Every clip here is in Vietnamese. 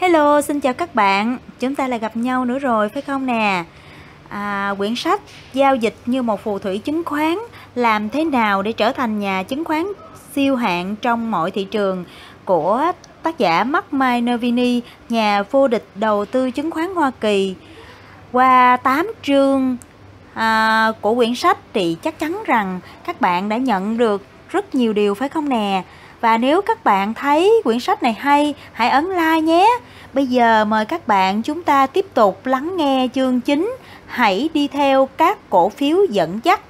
Hello, xin chào các bạn. Chúng ta lại gặp nhau nữa rồi phải không nè? À, quyển sách Giao dịch như một phù thủy chứng khoán Làm thế nào để trở thành nhà chứng khoán siêu hạng trong mọi thị trường của tác giả Mark Minervini, nhà vô địch đầu tư chứng khoán Hoa Kỳ. Qua 8 chương à, của quyển sách thì chắc chắn rằng các bạn đã nhận được rất nhiều điều phải không nè? Và nếu các bạn thấy quyển sách này hay, hãy ấn like nhé. Bây giờ mời các bạn chúng ta tiếp tục lắng nghe chương chính. Hãy đi theo các cổ phiếu dẫn dắt.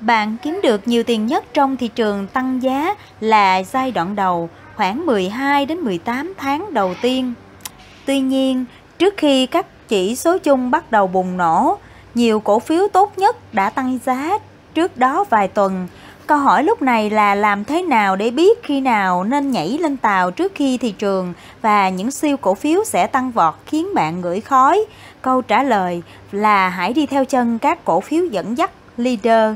Bạn kiếm được nhiều tiền nhất trong thị trường tăng giá là giai đoạn đầu, khoảng 12 đến 18 tháng đầu tiên. Tuy nhiên, trước khi các chỉ số chung bắt đầu bùng nổ, nhiều cổ phiếu tốt nhất đã tăng giá trước đó vài tuần Câu hỏi lúc này là làm thế nào để biết khi nào nên nhảy lên tàu trước khi thị trường và những siêu cổ phiếu sẽ tăng vọt khiến bạn ngửi khói? Câu trả lời là hãy đi theo chân các cổ phiếu dẫn dắt leader.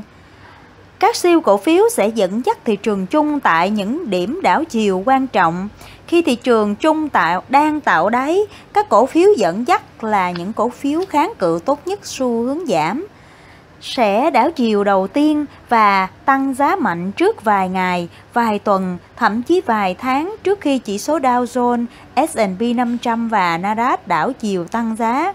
Các siêu cổ phiếu sẽ dẫn dắt thị trường chung tại những điểm đảo chiều quan trọng. Khi thị trường chung tạo đang tạo đáy, các cổ phiếu dẫn dắt là những cổ phiếu kháng cự tốt nhất xu hướng giảm sẽ đảo chiều đầu tiên và tăng giá mạnh trước vài ngày, vài tuần, thậm chí vài tháng trước khi chỉ số Dow Jones, S&P 500 và Nasdaq đảo chiều tăng giá.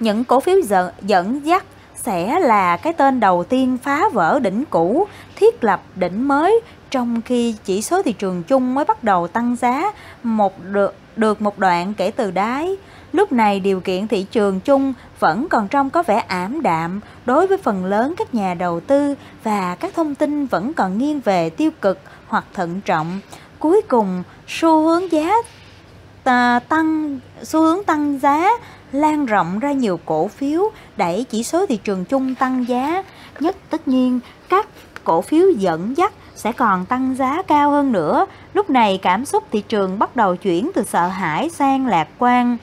Những cổ phiếu dẫn, dẫn dắt sẽ là cái tên đầu tiên phá vỡ đỉnh cũ, thiết lập đỉnh mới trong khi chỉ số thị trường chung mới bắt đầu tăng giá một được, được một đoạn kể từ đáy. Lúc này điều kiện thị trường chung vẫn còn trông có vẻ ảm đạm đối với phần lớn các nhà đầu tư và các thông tin vẫn còn nghiêng về tiêu cực hoặc thận trọng. Cuối cùng, xu hướng giá à, tăng xu hướng tăng giá lan rộng ra nhiều cổ phiếu đẩy chỉ số thị trường chung tăng giá. Nhất tất nhiên, các cổ phiếu dẫn dắt sẽ còn tăng giá cao hơn nữa. Lúc này cảm xúc thị trường bắt đầu chuyển từ sợ hãi sang lạc quan.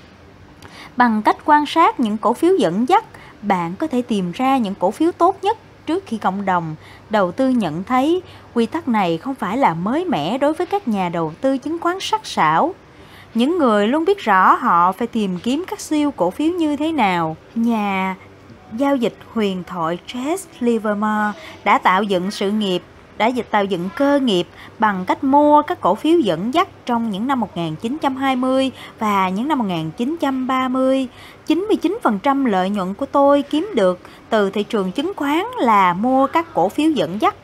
Bằng cách quan sát những cổ phiếu dẫn dắt, bạn có thể tìm ra những cổ phiếu tốt nhất trước khi cộng đồng đầu tư nhận thấy quy tắc này không phải là mới mẻ đối với các nhà đầu tư chứng khoán sắc sảo. Những người luôn biết rõ họ phải tìm kiếm các siêu cổ phiếu như thế nào. Nhà giao dịch huyền thoại Chase Livermore đã tạo dựng sự nghiệp đã dịch tạo dựng cơ nghiệp bằng cách mua các cổ phiếu dẫn dắt trong những năm 1920 và những năm 1930. 99% lợi nhuận của tôi kiếm được từ thị trường chứng khoán là mua các cổ phiếu dẫn dắt.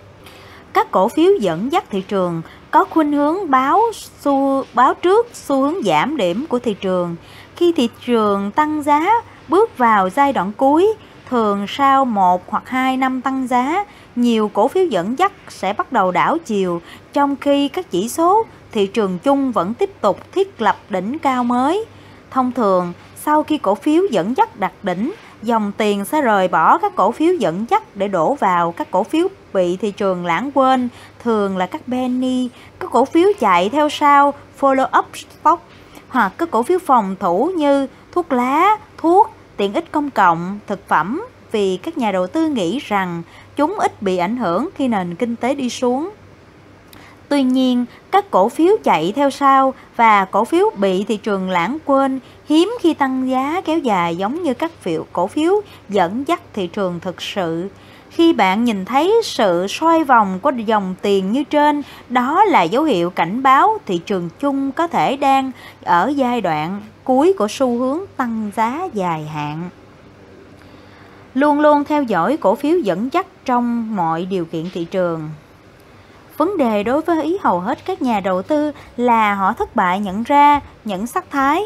Các cổ phiếu dẫn dắt thị trường có khuynh hướng báo xu báo trước xu hướng giảm điểm của thị trường. Khi thị trường tăng giá bước vào giai đoạn cuối, thường sau 1 hoặc 2 năm tăng giá, nhiều cổ phiếu dẫn dắt sẽ bắt đầu đảo chiều, trong khi các chỉ số thị trường chung vẫn tiếp tục thiết lập đỉnh cao mới. Thông thường, sau khi cổ phiếu dẫn dắt đạt đỉnh, dòng tiền sẽ rời bỏ các cổ phiếu dẫn dắt để đổ vào các cổ phiếu bị thị trường lãng quên, thường là các penny, các cổ phiếu chạy theo sau follow up stock hoặc các cổ phiếu phòng thủ như thuốc lá, thuốc, tiện ích công cộng, thực phẩm vì các nhà đầu tư nghĩ rằng chúng ít bị ảnh hưởng khi nền kinh tế đi xuống. Tuy nhiên, các cổ phiếu chạy theo sau và cổ phiếu bị thị trường lãng quên hiếm khi tăng giá kéo dài giống như các phiếu cổ phiếu dẫn dắt thị trường thực sự. Khi bạn nhìn thấy sự xoay vòng của dòng tiền như trên, đó là dấu hiệu cảnh báo thị trường chung có thể đang ở giai đoạn cuối của xu hướng tăng giá dài hạn luôn luôn theo dõi cổ phiếu dẫn dắt trong mọi điều kiện thị trường. Vấn đề đối với ý hầu hết các nhà đầu tư là họ thất bại nhận ra những sắc thái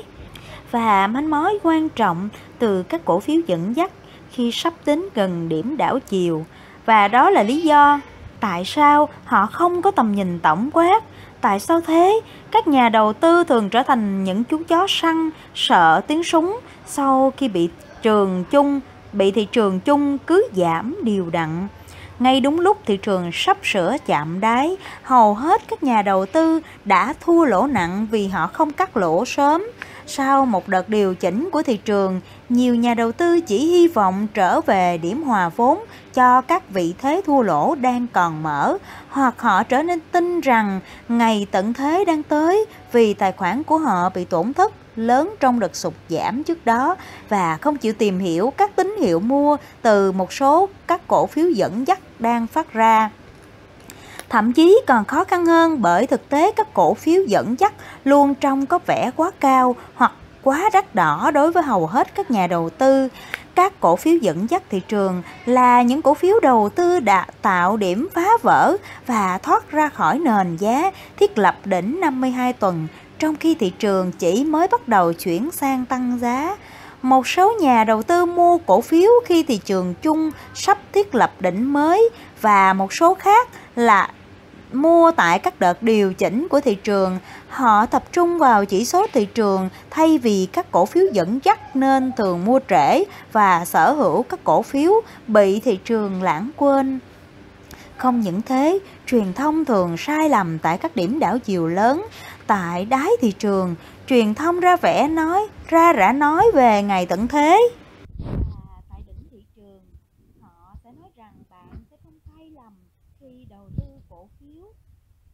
và manh mối quan trọng từ các cổ phiếu dẫn dắt khi sắp đến gần điểm đảo chiều. Và đó là lý do tại sao họ không có tầm nhìn tổng quát. Tại sao thế? Các nhà đầu tư thường trở thành những chú chó săn sợ tiếng súng sau khi bị trường chung bị thị trường chung cứ giảm đều đặn. Ngay đúng lúc thị trường sắp sửa chạm đáy, hầu hết các nhà đầu tư đã thua lỗ nặng vì họ không cắt lỗ sớm. sau một đợt điều chỉnh của thị trường, nhiều nhà đầu tư chỉ hy vọng trở về điểm hòa vốn cho các vị thế thua lỗ đang còn mở, hoặc họ trở nên tin rằng ngày tận thế đang tới vì tài khoản của họ bị tổn thất lớn trong đợt sụt giảm trước đó và không chịu tìm hiểu các tín hiệu mua từ một số các cổ phiếu dẫn dắt đang phát ra. Thậm chí còn khó khăn hơn bởi thực tế các cổ phiếu dẫn dắt luôn trông có vẻ quá cao hoặc quá đắt đỏ đối với hầu hết các nhà đầu tư. Các cổ phiếu dẫn dắt thị trường là những cổ phiếu đầu tư đã tạo điểm phá vỡ và thoát ra khỏi nền giá thiết lập đỉnh 52 tuần trong khi thị trường chỉ mới bắt đầu chuyển sang tăng giá. Một số nhà đầu tư mua cổ phiếu khi thị trường chung sắp thiết lập đỉnh mới và một số khác là mua tại các đợt điều chỉnh của thị trường, họ tập trung vào chỉ số thị trường thay vì các cổ phiếu dẫn dắt nên thường mua trễ và sở hữu các cổ phiếu bị thị trường lãng quên. Không những thế, truyền thông thường sai lầm tại các điểm đảo chiều lớn, tại đáy thị trường, truyền thông ra vẻ nói, ra rã nói về ngày tận thế. tại đỉnh thị trường, họ sẽ nói rằng bạn sẽ không sai lầm khi đầu tư cổ phiếu.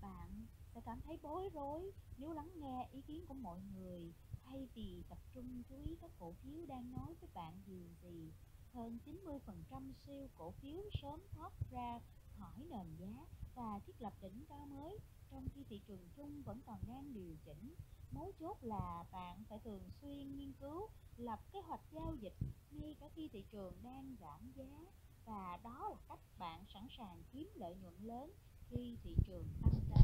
Bạn sẽ cảm thấy bối rối nếu lắng nghe ý kiến của mọi người thay vì tập trung chú ý các cổ phiếu đang nói với bạn điều gì. Hơn 90% siêu cổ phiếu sớm thoát ra khỏi nền giá và thiết lập đỉnh cao mới trong khi thị trường chung vẫn còn đang điều chỉnh. Mấu chốt là bạn phải thường xuyên nghiên cứu, lập kế hoạch giao dịch ngay cả khi thị trường đang giảm giá và đó là cách bạn sẵn sàng kiếm lợi nhuận lớn khi thị trường tăng giá.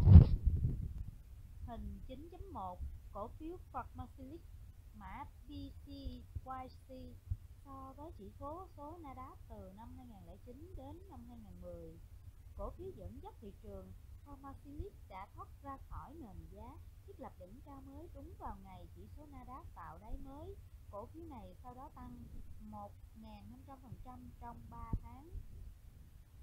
Hình 9.1 cổ phiếu Pharmaceutic mã PCYC so với chỉ số số Nasdaq từ năm 2009 đến năm 2010. Cổ phiếu dẫn dắt thị trường Pharmaceutic đã thoát ra khỏi nền giá, thiết lập đỉnh cao mới đúng vào ngày chỉ số Nasdaq tạo đáy mới. Cổ phiếu này sau đó tăng 1.500% trong 3 tháng.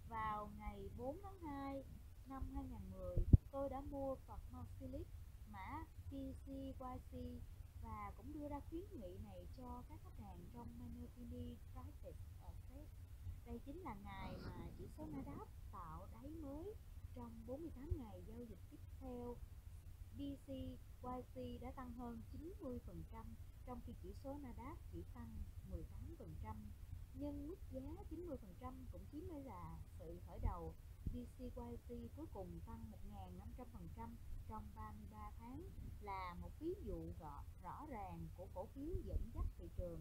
Vào ngày 4 tháng 2 năm 2010, tôi đã mua Pharmaceutic mã PCYC và cũng đưa ra khuyến nghị này cho các khách hàng trong Manutini Private Asset. Đây chính là ngày mà chỉ số Nasdaq tạo đáy mới trong 48 ngày giao dịch tiếp theo, DCYC đã tăng hơn 90%, trong khi chỉ số Nasdaq chỉ tăng 18%. Nhưng mức giá 90% cũng chỉ mới là sự khởi đầu. DCYC cuối cùng tăng 1.500% trong 33 tháng là một ví dụ rõ, rõ ràng của cổ phiếu dẫn dắt thị trường.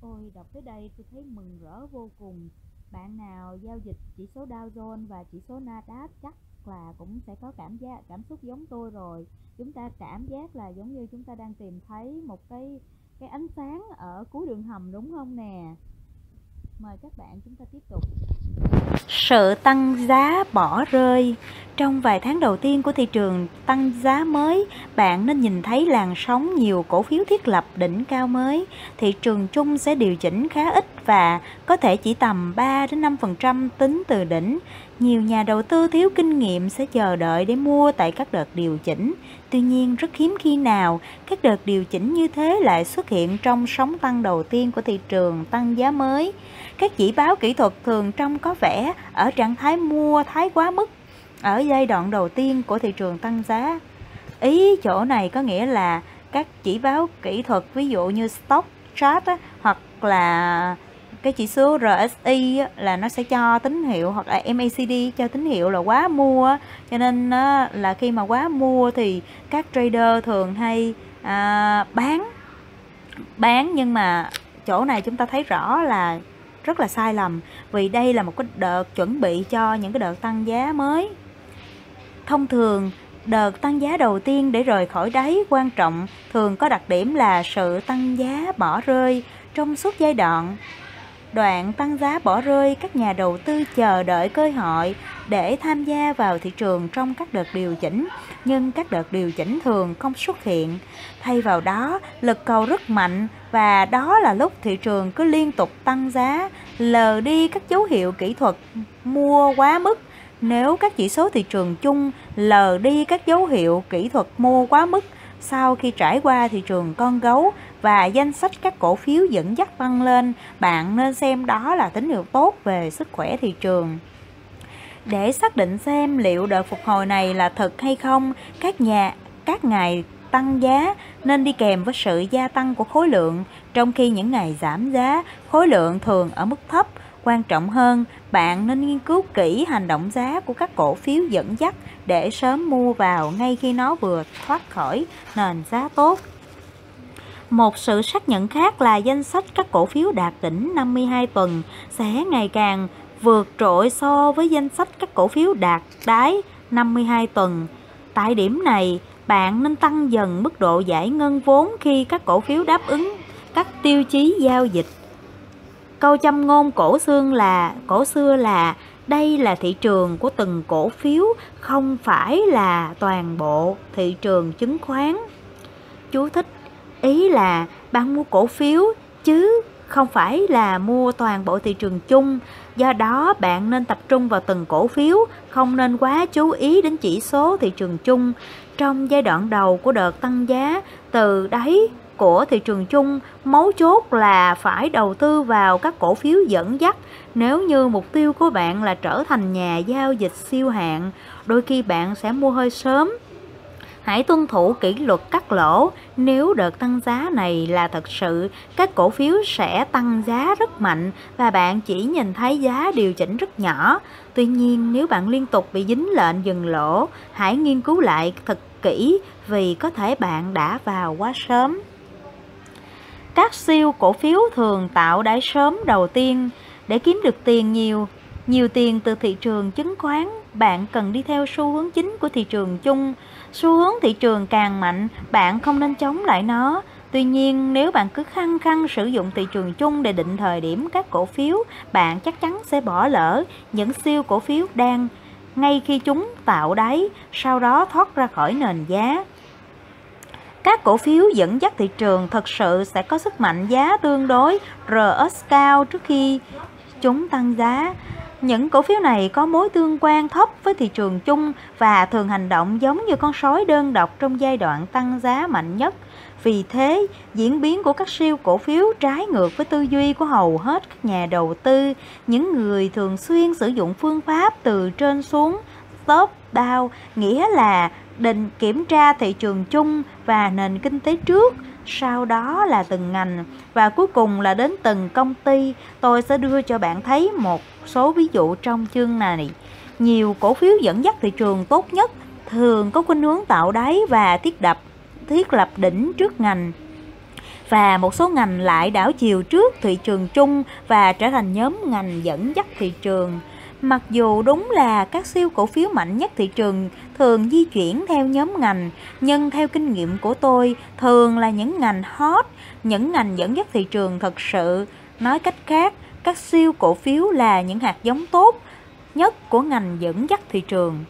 Ôi, đọc tới đây tôi thấy mừng rỡ vô cùng bạn nào giao dịch chỉ số Dow Jones và chỉ số Nasdaq chắc là cũng sẽ có cảm giác, cảm xúc giống tôi rồi. Chúng ta cảm giác là giống như chúng ta đang tìm thấy một cái cái ánh sáng ở cuối đường hầm, đúng không nè? Mời các bạn chúng ta tiếp tục sự tăng giá bỏ rơi trong vài tháng đầu tiên của thị trường tăng giá mới, bạn nên nhìn thấy làn sóng nhiều cổ phiếu thiết lập đỉnh cao mới. Thị trường chung sẽ điều chỉnh khá ít và có thể chỉ tầm 3 đến 5% tính từ đỉnh. Nhiều nhà đầu tư thiếu kinh nghiệm sẽ chờ đợi để mua tại các đợt điều chỉnh. Tuy nhiên, rất hiếm khi nào các đợt điều chỉnh như thế lại xuất hiện trong sóng tăng đầu tiên của thị trường tăng giá mới. Các chỉ báo kỹ thuật thường trông có vẻ ở trạng thái mua thái quá mức ở giai đoạn đầu tiên của thị trường tăng giá. Ý chỗ này có nghĩa là các chỉ báo kỹ thuật ví dụ như stock chart á, hoặc là cái chỉ số RSI á, là nó sẽ cho tín hiệu hoặc là MACD cho tín hiệu là quá mua cho nên á, là khi mà quá mua thì các trader thường hay à, bán bán nhưng mà chỗ này chúng ta thấy rõ là rất là sai lầm vì đây là một cái đợt chuẩn bị cho những cái đợt tăng giá mới. Thông thường, đợt tăng giá đầu tiên để rời khỏi đáy quan trọng thường có đặc điểm là sự tăng giá bỏ rơi trong suốt giai đoạn đoạn tăng giá bỏ rơi, các nhà đầu tư chờ đợi cơ hội để tham gia vào thị trường trong các đợt điều chỉnh. Nhưng các đợt điều chỉnh thường không xuất hiện. Thay vào đó, lực cầu rất mạnh và đó là lúc thị trường cứ liên tục tăng giá, lờ đi các dấu hiệu kỹ thuật mua quá mức. Nếu các chỉ số thị trường chung lờ đi các dấu hiệu kỹ thuật mua quá mức, sau khi trải qua thị trường con gấu và danh sách các cổ phiếu dẫn dắt tăng lên, bạn nên xem đó là tín hiệu tốt về sức khỏe thị trường. Để xác định xem liệu đợt phục hồi này là thật hay không, các nhà các ngày tăng giá nên đi kèm với sự gia tăng của khối lượng, trong khi những ngày giảm giá, khối lượng thường ở mức thấp. Quan trọng hơn, bạn nên nghiên cứu kỹ hành động giá của các cổ phiếu dẫn dắt để sớm mua vào ngay khi nó vừa thoát khỏi nền giá tốt. Một sự xác nhận khác là danh sách các cổ phiếu đạt đỉnh 52 tuần sẽ ngày càng vượt trội so với danh sách các cổ phiếu đạt đáy 52 tuần. Tại điểm này, bạn nên tăng dần mức độ giải ngân vốn khi các cổ phiếu đáp ứng các tiêu chí giao dịch. Câu châm ngôn cổ xương là cổ xưa là đây là thị trường của từng cổ phiếu, không phải là toàn bộ thị trường chứng khoán. Chú thích ý là bạn mua cổ phiếu chứ không phải là mua toàn bộ thị trường chung. Do đó bạn nên tập trung vào từng cổ phiếu, không nên quá chú ý đến chỉ số thị trường chung. Trong giai đoạn đầu của đợt tăng giá, từ đáy của thị trường chung, mấu chốt là phải đầu tư vào các cổ phiếu dẫn dắt. Nếu như mục tiêu của bạn là trở thành nhà giao dịch siêu hạng, đôi khi bạn sẽ mua hơi sớm Hãy tuân thủ kỷ luật cắt lỗ. Nếu đợt tăng giá này là thật sự, các cổ phiếu sẽ tăng giá rất mạnh và bạn chỉ nhìn thấy giá điều chỉnh rất nhỏ. Tuy nhiên, nếu bạn liên tục bị dính lệnh dừng lỗ, hãy nghiên cứu lại thật kỹ vì có thể bạn đã vào quá sớm. Các siêu cổ phiếu thường tạo đáy sớm đầu tiên để kiếm được tiền nhiều, nhiều tiền từ thị trường chứng khoán, bạn cần đi theo xu hướng chính của thị trường chung Xu hướng thị trường càng mạnh, bạn không nên chống lại nó. Tuy nhiên, nếu bạn cứ khăng khăng sử dụng thị trường chung để định thời điểm các cổ phiếu, bạn chắc chắn sẽ bỏ lỡ những siêu cổ phiếu đang ngay khi chúng tạo đáy, sau đó thoát ra khỏi nền giá. Các cổ phiếu dẫn dắt thị trường thực sự sẽ có sức mạnh giá tương đối RS cao trước khi chúng tăng giá. Những cổ phiếu này có mối tương quan thấp với thị trường chung và thường hành động giống như con sói đơn độc trong giai đoạn tăng giá mạnh nhất. Vì thế, diễn biến của các siêu cổ phiếu trái ngược với tư duy của hầu hết các nhà đầu tư, những người thường xuyên sử dụng phương pháp từ trên xuống top down, nghĩa là định kiểm tra thị trường chung và nền kinh tế trước sau đó là từng ngành, và cuối cùng là đến từng công ty. Tôi sẽ đưa cho bạn thấy một số ví dụ trong chương này. Nhiều cổ phiếu dẫn dắt thị trường tốt nhất, thường có khuynh hướng tạo đáy và thiết đập, thiết lập đỉnh trước ngành và một số ngành lại đảo chiều trước thị trường chung và trở thành nhóm ngành dẫn dắt thị trường. Mặc dù đúng là các siêu cổ phiếu mạnh nhất thị trường thường di chuyển theo nhóm ngành, nhưng theo kinh nghiệm của tôi, thường là những ngành hot, những ngành dẫn dắt thị trường thật sự. Nói cách khác, các siêu cổ phiếu là những hạt giống tốt nhất của ngành dẫn dắt thị trường.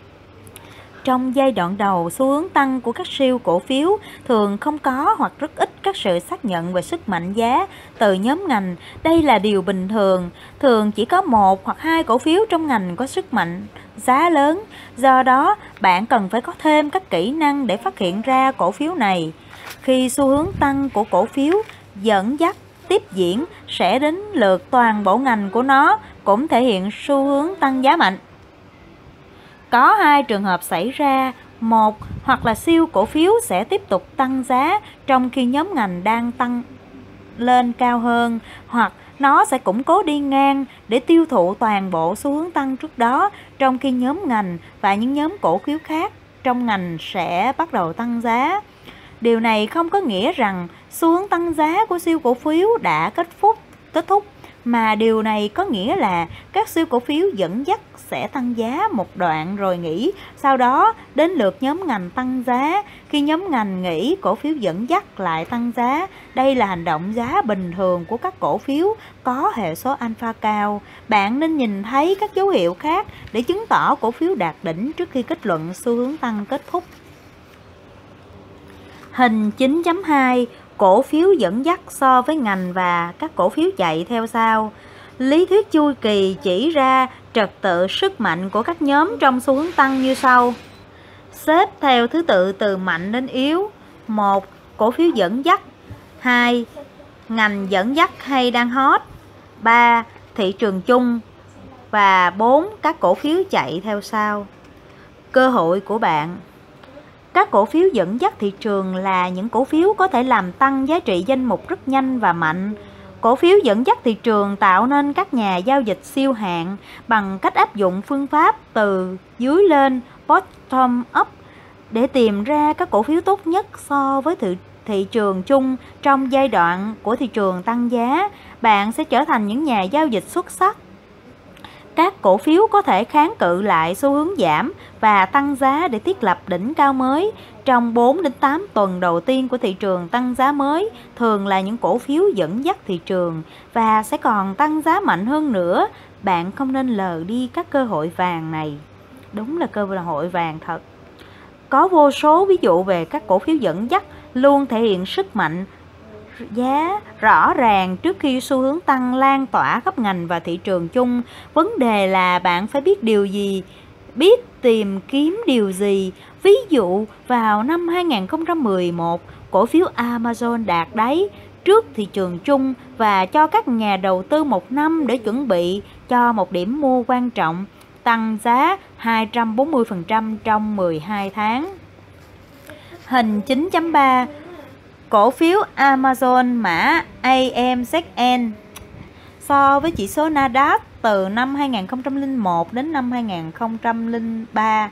Trong giai đoạn đầu, xu hướng tăng của các siêu cổ phiếu thường không có hoặc rất ít các sự xác nhận về sức mạnh giá từ nhóm ngành. Đây là điều bình thường. Thường chỉ có một hoặc hai cổ phiếu trong ngành có sức mạnh giá lớn. Do đó, bạn cần phải có thêm các kỹ năng để phát hiện ra cổ phiếu này. Khi xu hướng tăng của cổ phiếu dẫn dắt tiếp diễn sẽ đến lượt toàn bộ ngành của nó cũng thể hiện xu hướng tăng giá mạnh. Có hai trường hợp xảy ra, một hoặc là siêu cổ phiếu sẽ tiếp tục tăng giá trong khi nhóm ngành đang tăng lên cao hơn, hoặc nó sẽ củng cố đi ngang để tiêu thụ toàn bộ xu hướng tăng trước đó, trong khi nhóm ngành và những nhóm cổ phiếu khác trong ngành sẽ bắt đầu tăng giá. Điều này không có nghĩa rằng xu hướng tăng giá của siêu cổ phiếu đã kết thúc kết thúc mà điều này có nghĩa là các siêu cổ phiếu dẫn dắt sẽ tăng giá một đoạn rồi nghỉ, sau đó đến lượt nhóm ngành tăng giá. Khi nhóm ngành nghỉ, cổ phiếu dẫn dắt lại tăng giá. Đây là hành động giá bình thường của các cổ phiếu có hệ số alpha cao. Bạn nên nhìn thấy các dấu hiệu khác để chứng tỏ cổ phiếu đạt đỉnh trước khi kết luận xu hướng tăng kết thúc. Hình 9.2 cổ phiếu dẫn dắt so với ngành và các cổ phiếu chạy theo sau. Lý thuyết chu kỳ chỉ ra trật tự sức mạnh của các nhóm trong xu hướng tăng như sau. Xếp theo thứ tự từ mạnh đến yếu. một, Cổ phiếu dẫn dắt 2. Ngành dẫn dắt hay đang hot 3. Thị trường chung và 4. Các cổ phiếu chạy theo sau Cơ hội của bạn các cổ phiếu dẫn dắt thị trường là những cổ phiếu có thể làm tăng giá trị danh mục rất nhanh và mạnh. Cổ phiếu dẫn dắt thị trường tạo nên các nhà giao dịch siêu hạng bằng cách áp dụng phương pháp từ dưới lên bottom up để tìm ra các cổ phiếu tốt nhất so với thị, thị trường chung trong giai đoạn của thị trường tăng giá. Bạn sẽ trở thành những nhà giao dịch xuất sắc các cổ phiếu có thể kháng cự lại xu hướng giảm và tăng giá để thiết lập đỉnh cao mới. Trong 4 đến 8 tuần đầu tiên của thị trường tăng giá mới thường là những cổ phiếu dẫn dắt thị trường và sẽ còn tăng giá mạnh hơn nữa. Bạn không nên lờ đi các cơ hội vàng này. Đúng là cơ hội vàng thật. Có vô số ví dụ về các cổ phiếu dẫn dắt luôn thể hiện sức mạnh giá rõ ràng trước khi xu hướng tăng lan tỏa khắp ngành và thị trường chung. Vấn đề là bạn phải biết điều gì, biết tìm kiếm điều gì. Ví dụ, vào năm 2011, cổ phiếu Amazon đạt đáy trước thị trường chung và cho các nhà đầu tư một năm để chuẩn bị cho một điểm mua quan trọng, tăng giá 240% trong 12 tháng. Hình 9.3 Cổ phiếu Amazon mã AMZN so với chỉ số Nasdaq từ năm 2001 đến năm 2003.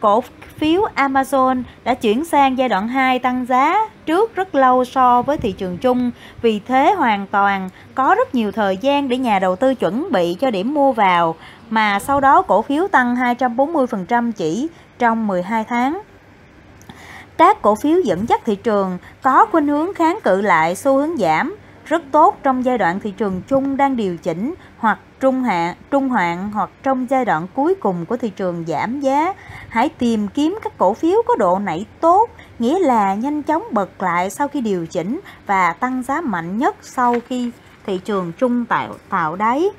Cổ phiếu Amazon đã chuyển sang giai đoạn 2 tăng giá trước rất lâu so với thị trường chung, vì thế hoàn toàn có rất nhiều thời gian để nhà đầu tư chuẩn bị cho điểm mua vào, mà sau đó cổ phiếu tăng 240% chỉ trong 12 tháng các cổ phiếu dẫn dắt thị trường có khuynh hướng kháng cự lại xu hướng giảm rất tốt trong giai đoạn thị trường chung đang điều chỉnh hoặc trung hạn, trung hạn hoặc trong giai đoạn cuối cùng của thị trường giảm giá. Hãy tìm kiếm các cổ phiếu có độ nảy tốt, nghĩa là nhanh chóng bật lại sau khi điều chỉnh và tăng giá mạnh nhất sau khi thị trường trung tạo tạo đáy.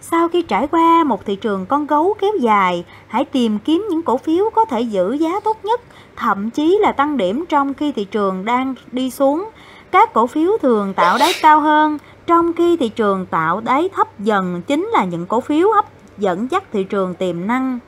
Sau khi trải qua một thị trường con gấu kéo dài, hãy tìm kiếm những cổ phiếu có thể giữ giá tốt nhất, thậm chí là tăng điểm trong khi thị trường đang đi xuống. Các cổ phiếu thường tạo đáy cao hơn, trong khi thị trường tạo đáy thấp dần chính là những cổ phiếu hấp dẫn dắt thị trường tiềm năng.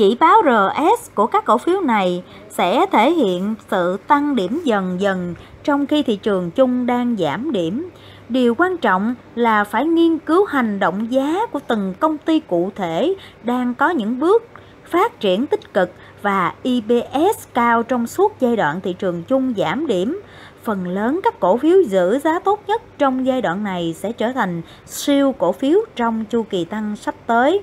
Chỉ báo RS của các cổ phiếu này sẽ thể hiện sự tăng điểm dần dần trong khi thị trường chung đang giảm điểm. Điều quan trọng là phải nghiên cứu hành động giá của từng công ty cụ thể đang có những bước phát triển tích cực và EPS cao trong suốt giai đoạn thị trường chung giảm điểm. Phần lớn các cổ phiếu giữ giá tốt nhất trong giai đoạn này sẽ trở thành siêu cổ phiếu trong chu kỳ tăng sắp tới.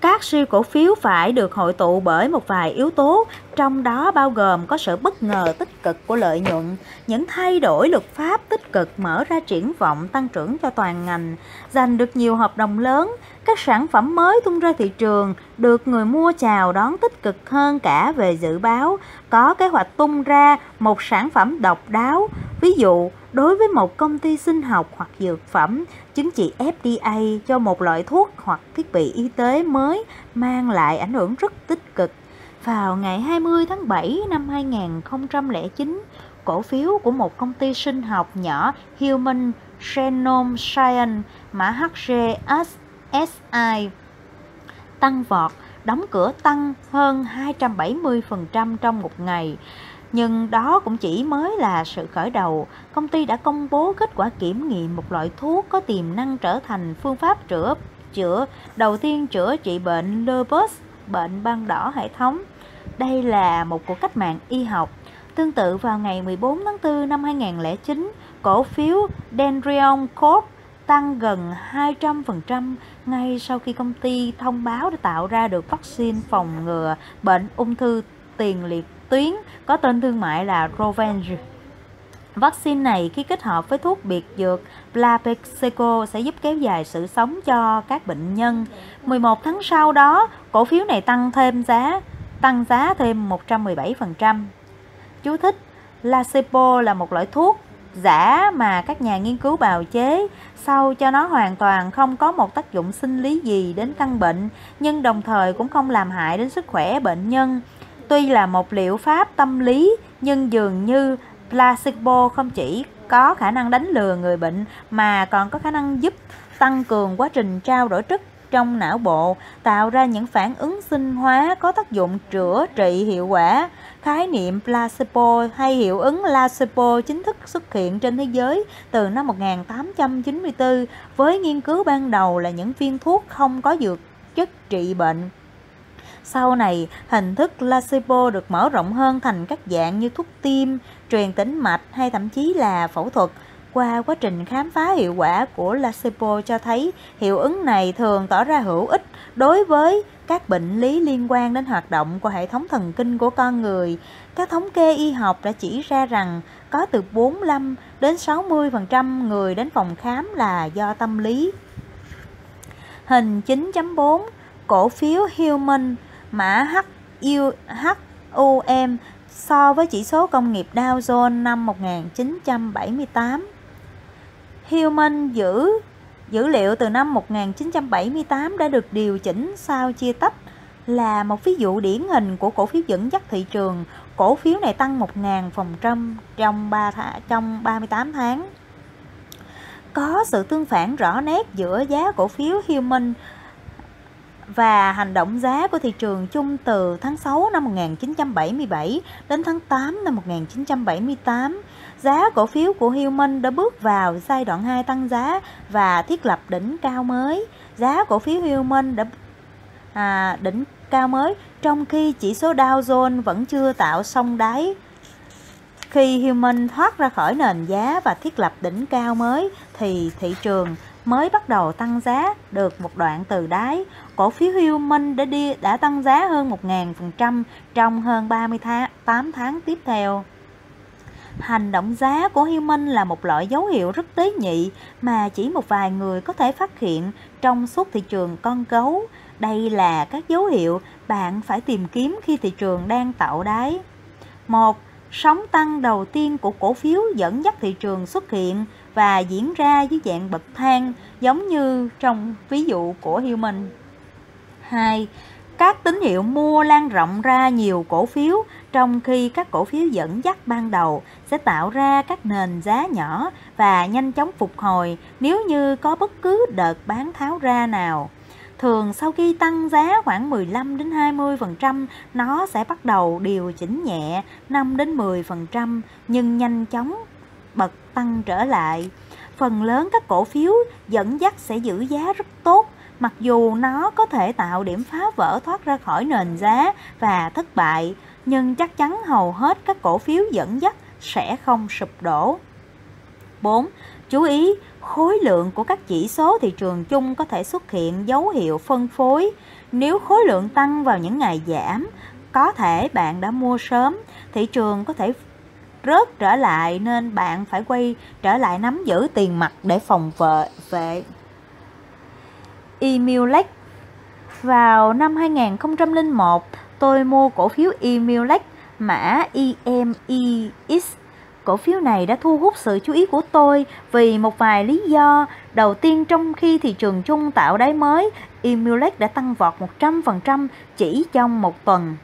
Các siêu cổ phiếu phải được hội tụ bởi một vài yếu tố, trong đó bao gồm có sự bất ngờ tích cực của lợi nhuận, những thay đổi luật pháp tích cực mở ra triển vọng tăng trưởng cho toàn ngành, giành được nhiều hợp đồng lớn, các sản phẩm mới tung ra thị trường được người mua chào đón tích cực hơn cả về dự báo, có kế hoạch tung ra một sản phẩm độc đáo, ví dụ đối với một công ty sinh học hoặc dược phẩm, chứng chỉ FDA cho một loại thuốc hoặc thiết bị y tế mới mang lại ảnh hưởng rất tích cực. Vào ngày 20 tháng 7 năm 2009, cổ phiếu của một công ty sinh học nhỏ Human Genome Science mã HGSI tăng vọt, đóng cửa tăng hơn 270% trong một ngày. Nhưng đó cũng chỉ mới là sự khởi đầu. Công ty đã công bố kết quả kiểm nghiệm một loại thuốc có tiềm năng trở thành phương pháp chữa chữa đầu tiên chữa trị bệnh lupus, bệnh ban đỏ hệ thống. Đây là một cuộc cách mạng y học. Tương tự vào ngày 14 tháng 4 năm 2009, cổ phiếu Dendrion Corp tăng gần 200% ngay sau khi công ty thông báo đã tạo ra được vaccine phòng ngừa bệnh ung thư tiền liệt tuyến có tên thương mại là Rovenge. Vaccine này khi kết hợp với thuốc biệt dược Plapexico sẽ giúp kéo dài sự sống cho các bệnh nhân. 11 tháng sau đó, cổ phiếu này tăng thêm giá, tăng giá thêm 117%. Chú thích, Placebo là một loại thuốc giả mà các nhà nghiên cứu bào chế sau cho nó hoàn toàn không có một tác dụng sinh lý gì đến căn bệnh nhưng đồng thời cũng không làm hại đến sức khỏe bệnh nhân Tuy là một liệu pháp tâm lý nhưng dường như placebo không chỉ có khả năng đánh lừa người bệnh mà còn có khả năng giúp tăng cường quá trình trao đổi chất trong não bộ, tạo ra những phản ứng sinh hóa có tác dụng chữa trị hiệu quả. Khái niệm placebo hay hiệu ứng placebo chính thức xuất hiện trên thế giới từ năm 1894 với nghiên cứu ban đầu là những viên thuốc không có dược chất trị bệnh. Sau này, hình thức placebo được mở rộng hơn thành các dạng như thuốc tiêm, truyền tĩnh mạch hay thậm chí là phẫu thuật. Qua quá trình khám phá hiệu quả của placebo cho thấy hiệu ứng này thường tỏ ra hữu ích đối với các bệnh lý liên quan đến hoạt động của hệ thống thần kinh của con người. Các thống kê y học đã chỉ ra rằng có từ 45 đến 60% người đến phòng khám là do tâm lý. Hình 9.4 Cổ phiếu Human mã HUM so với chỉ số công nghiệp Dow Jones năm 1978. Human giữ, dữ liệu từ năm 1978 đã được điều chỉnh sau chia tách là một ví dụ điển hình của cổ phiếu dẫn dắt thị trường. Cổ phiếu này tăng 1.000 phần trăm trong 3 th- trong 38 tháng. Có sự tương phản rõ nét giữa giá cổ phiếu Human và hành động giá của thị trường chung từ tháng 6 năm 1977 đến tháng 8 năm 1978. Giá cổ phiếu của Human đã bước vào giai đoạn 2 tăng giá và thiết lập đỉnh cao mới. Giá cổ phiếu Human đã à, đỉnh cao mới trong khi chỉ số Dow Jones vẫn chưa tạo xong đáy. Khi Human thoát ra khỏi nền giá và thiết lập đỉnh cao mới thì thị trường mới bắt đầu tăng giá được một đoạn từ đáy. Cổ phiếu Human đã đi, đã tăng giá hơn 1.000% trong hơn 38 tháng tiếp theo. Hành động giá của Human là một loại dấu hiệu rất tế nhị mà chỉ một vài người có thể phát hiện trong suốt thị trường con gấu. Đây là các dấu hiệu bạn phải tìm kiếm khi thị trường đang tạo đáy. một, Sóng tăng đầu tiên của cổ phiếu dẫn dắt thị trường xuất hiện và diễn ra dưới dạng bậc thang giống như trong ví dụ của Human. 2. Các tín hiệu mua lan rộng ra nhiều cổ phiếu trong khi các cổ phiếu dẫn dắt ban đầu sẽ tạo ra các nền giá nhỏ và nhanh chóng phục hồi nếu như có bất cứ đợt bán tháo ra nào. Thường sau khi tăng giá khoảng 15 đến 20%, nó sẽ bắt đầu điều chỉnh nhẹ 5 đến 10% nhưng nhanh chóng bật tăng trở lại. Phần lớn các cổ phiếu dẫn dắt sẽ giữ giá rất tốt, mặc dù nó có thể tạo điểm phá vỡ thoát ra khỏi nền giá và thất bại, nhưng chắc chắn hầu hết các cổ phiếu dẫn dắt sẽ không sụp đổ. 4. Chú ý, khối lượng của các chỉ số thị trường chung có thể xuất hiện dấu hiệu phân phối. Nếu khối lượng tăng vào những ngày giảm, có thể bạn đã mua sớm, thị trường có thể rớt trở lại nên bạn phải quay trở lại nắm giữ tiền mặt để phòng vệ vệ Emulec vào năm 2001 tôi mua cổ phiếu Emulec mã EMEX cổ phiếu này đã thu hút sự chú ý của tôi vì một vài lý do. Đầu tiên trong khi thị trường chung tạo đáy mới, Emulex đã tăng vọt 100% chỉ trong một tuần.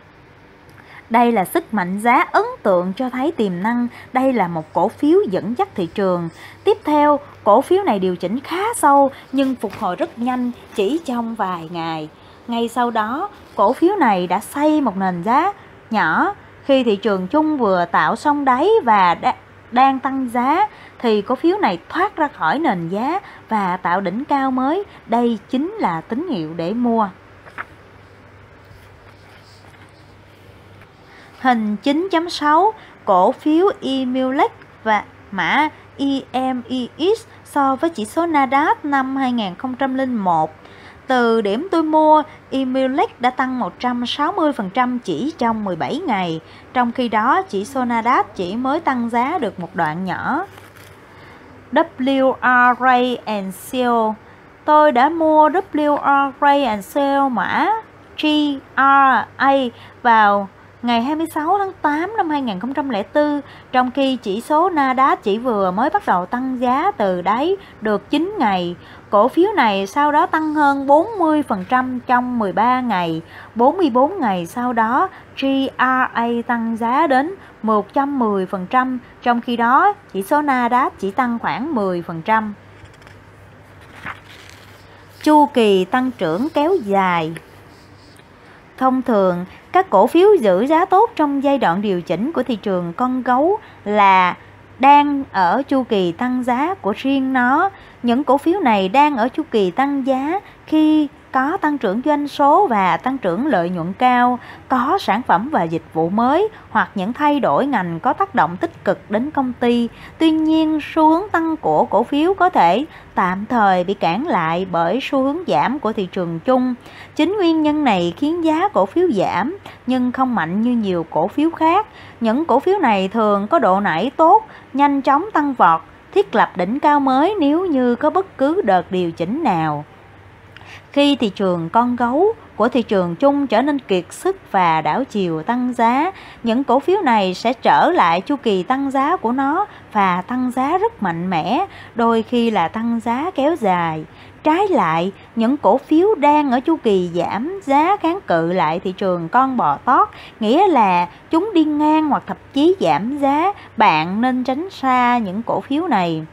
Đây là sức mạnh giá ấn tượng cho thấy tiềm năng, đây là một cổ phiếu dẫn dắt thị trường. Tiếp theo, cổ phiếu này điều chỉnh khá sâu nhưng phục hồi rất nhanh chỉ trong vài ngày. Ngay sau đó, cổ phiếu này đã xây một nền giá nhỏ khi thị trường chung vừa tạo xong đáy và đang tăng giá thì cổ phiếu này thoát ra khỏi nền giá và tạo đỉnh cao mới. Đây chính là tín hiệu để mua. Hình 9.6 cổ phiếu emulex và mã EMEX so với chỉ số Nasdaq năm 2001. Từ điểm tôi mua, emulex đã tăng 160% chỉ trong 17 ngày, trong khi đó chỉ số Nasdaq chỉ mới tăng giá được một đoạn nhỏ. WR and Seal Tôi đã mua WR and Seal mã GRA vào ngày 26 tháng 8 năm 2004, trong khi chỉ số Nasdaq chỉ vừa mới bắt đầu tăng giá từ đáy được 9 ngày. Cổ phiếu này sau đó tăng hơn 40% trong 13 ngày, 44 ngày sau đó GRA tăng giá đến 110%, trong khi đó chỉ số Nasdaq chỉ tăng khoảng 10%. Chu kỳ tăng trưởng kéo dài Thông thường, các cổ phiếu giữ giá tốt trong giai đoạn điều chỉnh của thị trường con gấu là đang ở chu kỳ tăng giá của riêng nó. Những cổ phiếu này đang ở chu kỳ tăng giá khi có tăng trưởng doanh số và tăng trưởng lợi nhuận cao, có sản phẩm và dịch vụ mới hoặc những thay đổi ngành có tác động tích cực đến công ty. Tuy nhiên, xu hướng tăng của cổ phiếu có thể tạm thời bị cản lại bởi xu hướng giảm của thị trường chung. Chính nguyên nhân này khiến giá cổ phiếu giảm nhưng không mạnh như nhiều cổ phiếu khác. Những cổ phiếu này thường có độ nảy tốt, nhanh chóng tăng vọt, thiết lập đỉnh cao mới nếu như có bất cứ đợt điều chỉnh nào. Khi thị trường con gấu của thị trường chung trở nên kiệt sức và đảo chiều tăng giá, những cổ phiếu này sẽ trở lại chu kỳ tăng giá của nó và tăng giá rất mạnh mẽ, đôi khi là tăng giá kéo dài. Trái lại, những cổ phiếu đang ở chu kỳ giảm giá kháng cự lại thị trường con bò tót, nghĩa là chúng đi ngang hoặc thậm chí giảm giá, bạn nên tránh xa những cổ phiếu này.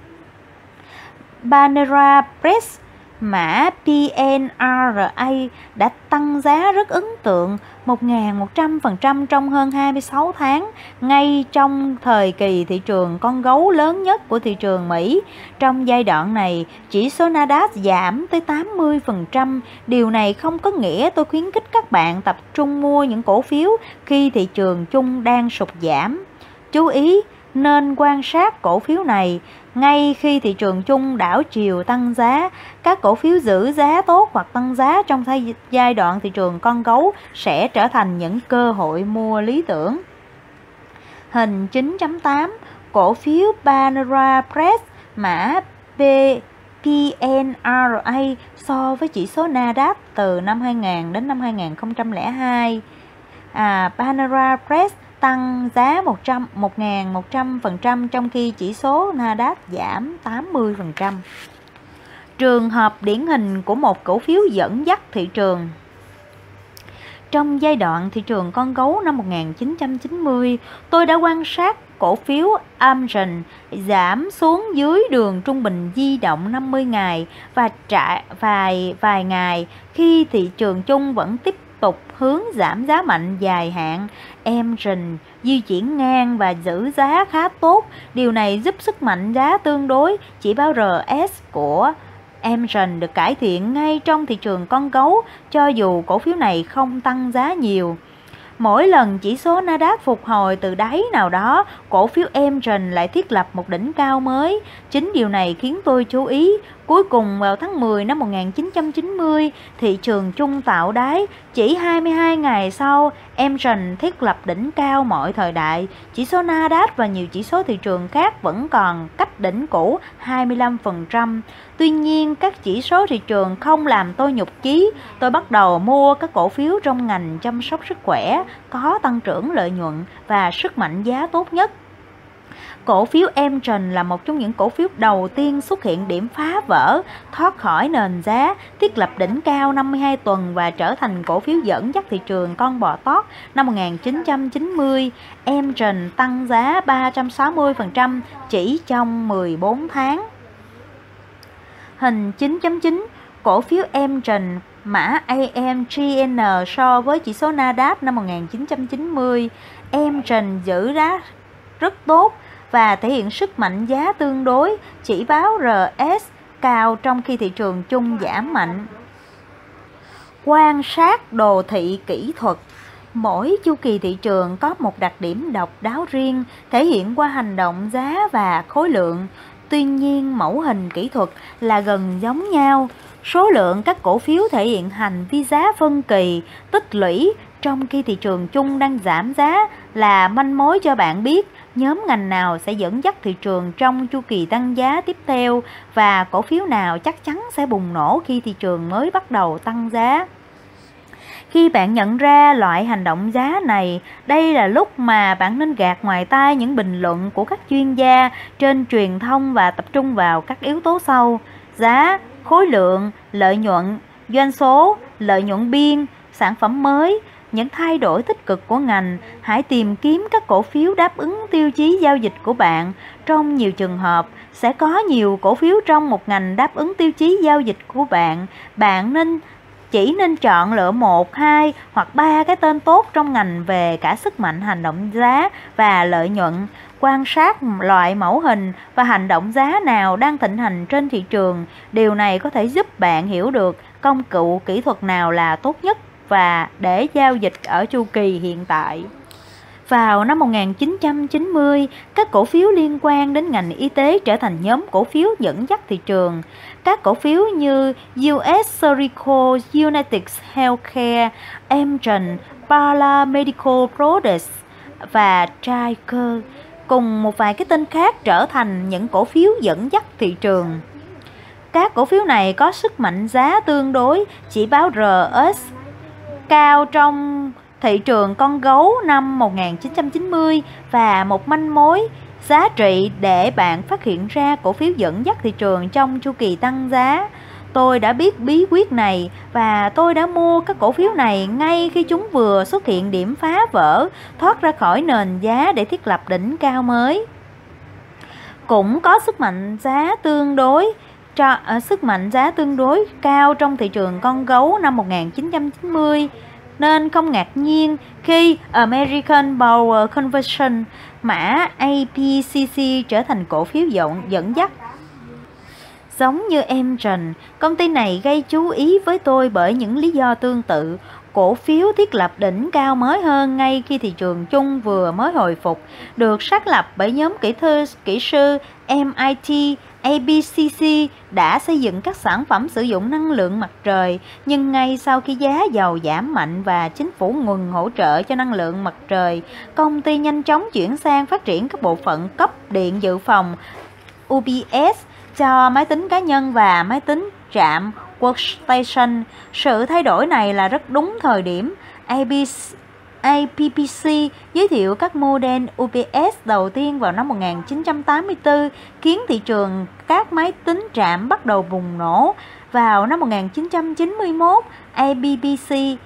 Banera Press mã PNRA đã tăng giá rất ấn tượng 1.100% trong hơn 26 tháng, ngay trong thời kỳ thị trường con gấu lớn nhất của thị trường Mỹ. Trong giai đoạn này, chỉ số Nasdaq giảm tới 80%. Điều này không có nghĩa tôi khuyến khích các bạn tập trung mua những cổ phiếu khi thị trường chung đang sụt giảm. Chú ý, nên quan sát cổ phiếu này ngay khi thị trường chung đảo chiều tăng giá, các cổ phiếu giữ giá tốt hoặc tăng giá trong giai đoạn thị trường con gấu sẽ trở thành những cơ hội mua lý tưởng. Hình 9.8 Cổ phiếu Panera Press mã B PNRA so với chỉ số Nasdaq từ năm 2000 đến năm 2002. À, Panera Press tăng giá 100 1.100% trong khi chỉ số Nasdaq giảm 80%. Trường hợp điển hình của một cổ phiếu dẫn dắt thị trường trong giai đoạn thị trường con gấu năm 1990, tôi đã quan sát cổ phiếu Amgen giảm xuống dưới đường trung bình di động 50 ngày và trải vài vài ngày khi thị trường chung vẫn tiếp hướng giảm giá mạnh dài hạn, Emgen di chuyển ngang và giữ giá khá tốt. Điều này giúp sức mạnh giá tương đối chỉ báo RS của Emgen được cải thiện ngay trong thị trường con gấu cho dù cổ phiếu này không tăng giá nhiều. Mỗi lần chỉ số Nasdaq phục hồi từ đáy nào đó, cổ phiếu Emgen lại thiết lập một đỉnh cao mới. Chính điều này khiến tôi chú ý Cuối cùng vào tháng 10 năm 1990, thị trường chung tạo đáy, chỉ 22 ngày sau, Emerson thiết lập đỉnh cao mọi thời đại. Chỉ số Nasdaq và nhiều chỉ số thị trường khác vẫn còn cách đỉnh cũ 25%. Tuy nhiên, các chỉ số thị trường không làm tôi nhục chí. Tôi bắt đầu mua các cổ phiếu trong ngành chăm sóc sức khỏe, có tăng trưởng lợi nhuận và sức mạnh giá tốt nhất Cổ phiếu Emtron là một trong những cổ phiếu đầu tiên xuất hiện điểm phá vỡ, thoát khỏi nền giá, thiết lập đỉnh cao 52 tuần và trở thành cổ phiếu dẫn dắt thị trường con bò tót năm 1990. Emtron tăng giá 360% chỉ trong 14 tháng. Hình 9.9 cổ phiếu Emtron mã AMGN so với chỉ số Nasdaq năm 1990. Emtron giữ giá rất tốt và thể hiện sức mạnh giá tương đối, chỉ báo RS cao trong khi thị trường chung giảm mạnh. Quan sát đồ thị kỹ thuật Mỗi chu kỳ thị trường có một đặc điểm độc đáo riêng, thể hiện qua hành động giá và khối lượng. Tuy nhiên, mẫu hình kỹ thuật là gần giống nhau. Số lượng các cổ phiếu thể hiện hành vi giá phân kỳ, tích lũy trong khi thị trường chung đang giảm giá là manh mối cho bạn biết nhóm ngành nào sẽ dẫn dắt thị trường trong chu kỳ tăng giá tiếp theo và cổ phiếu nào chắc chắn sẽ bùng nổ khi thị trường mới bắt đầu tăng giá. Khi bạn nhận ra loại hành động giá này, đây là lúc mà bạn nên gạt ngoài tai những bình luận của các chuyên gia trên truyền thông và tập trung vào các yếu tố sau: giá, khối lượng, lợi nhuận, doanh số, lợi nhuận biên, sản phẩm mới, những thay đổi tích cực của ngành, hãy tìm kiếm các cổ phiếu đáp ứng tiêu chí giao dịch của bạn. Trong nhiều trường hợp, sẽ có nhiều cổ phiếu trong một ngành đáp ứng tiêu chí giao dịch của bạn. Bạn nên chỉ nên chọn lựa một, hai hoặc ba cái tên tốt trong ngành về cả sức mạnh hành động giá và lợi nhuận. Quan sát loại mẫu hình và hành động giá nào đang thịnh hành trên thị trường. Điều này có thể giúp bạn hiểu được công cụ kỹ thuật nào là tốt nhất và để giao dịch ở chu kỳ hiện tại. Vào năm 1990, các cổ phiếu liên quan đến ngành y tế trở thành nhóm cổ phiếu dẫn dắt thị trường. Các cổ phiếu như US Surgical, United Healthcare, Amgen, paramedical Products và Triker cùng một vài cái tên khác trở thành những cổ phiếu dẫn dắt thị trường. Các cổ phiếu này có sức mạnh giá tương đối, chỉ báo RS cao trong thị trường con gấu năm 1990 và một manh mối giá trị để bạn phát hiện ra cổ phiếu dẫn dắt thị trường trong chu kỳ tăng giá. Tôi đã biết bí quyết này và tôi đã mua các cổ phiếu này ngay khi chúng vừa xuất hiện điểm phá vỡ, thoát ra khỏi nền giá để thiết lập đỉnh cao mới. Cũng có sức mạnh giá tương đối cho uh, à, sức mạnh giá tương đối cao trong thị trường con gấu năm 1990 nên không ngạc nhiên khi American Power Conversion mã APCC trở thành cổ phiếu dẫn, dẫn dắt. Giống như Amgen, công ty này gây chú ý với tôi bởi những lý do tương tự. Cổ phiếu thiết lập đỉnh cao mới hơn ngay khi thị trường chung vừa mới hồi phục, được xác lập bởi nhóm kỹ thư kỹ sư MIT ABCC đã xây dựng các sản phẩm sử dụng năng lượng mặt trời, nhưng ngay sau khi giá dầu giảm mạnh và chính phủ ngừng hỗ trợ cho năng lượng mặt trời, công ty nhanh chóng chuyển sang phát triển các bộ phận cấp điện dự phòng UPS cho máy tính cá nhân và máy tính trạm Workstation. Sự thay đổi này là rất đúng thời điểm. ABC APPC giới thiệu các model UPS đầu tiên vào năm 1984, khiến thị trường các máy tính trạm bắt đầu bùng nổ. Vào năm 1991, APPC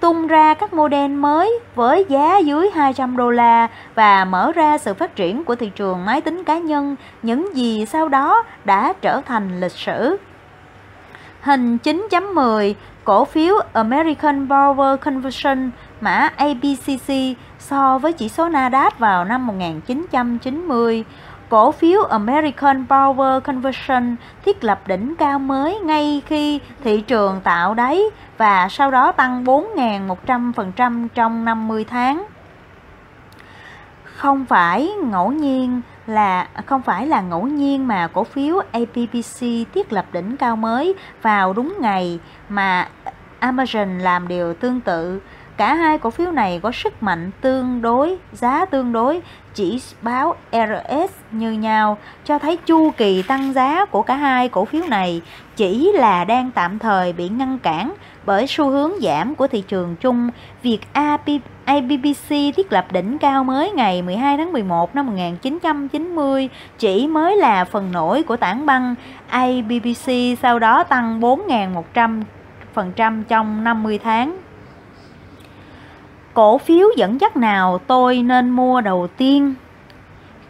tung ra các model mới với giá dưới 200 đô la và mở ra sự phát triển của thị trường máy tính cá nhân, những gì sau đó đã trở thành lịch sử. Hình 9.10 cổ phiếu American Power Conversion mã ABCC so với chỉ số Nasdaq vào năm 1990. Cổ phiếu American Power Conversion thiết lập đỉnh cao mới ngay khi thị trường tạo đáy và sau đó tăng 4.100% trong 50 tháng. Không phải ngẫu nhiên là, không phải là ngẫu nhiên mà cổ phiếu APPC thiết lập đỉnh cao mới vào đúng ngày mà Amazon làm điều tương tự. Cả hai cổ phiếu này có sức mạnh tương đối, giá tương đối, chỉ báo RS như nhau, cho thấy chu kỳ tăng giá của cả hai cổ phiếu này chỉ là đang tạm thời bị ngăn cản bởi xu hướng giảm của thị trường chung. Việc ABBC thiết lập đỉnh cao mới ngày 12 tháng 11 năm 1990 chỉ mới là phần nổi của tảng băng. ABBC sau đó tăng 4.100% trong 50 tháng cổ phiếu dẫn dắt nào tôi nên mua đầu tiên?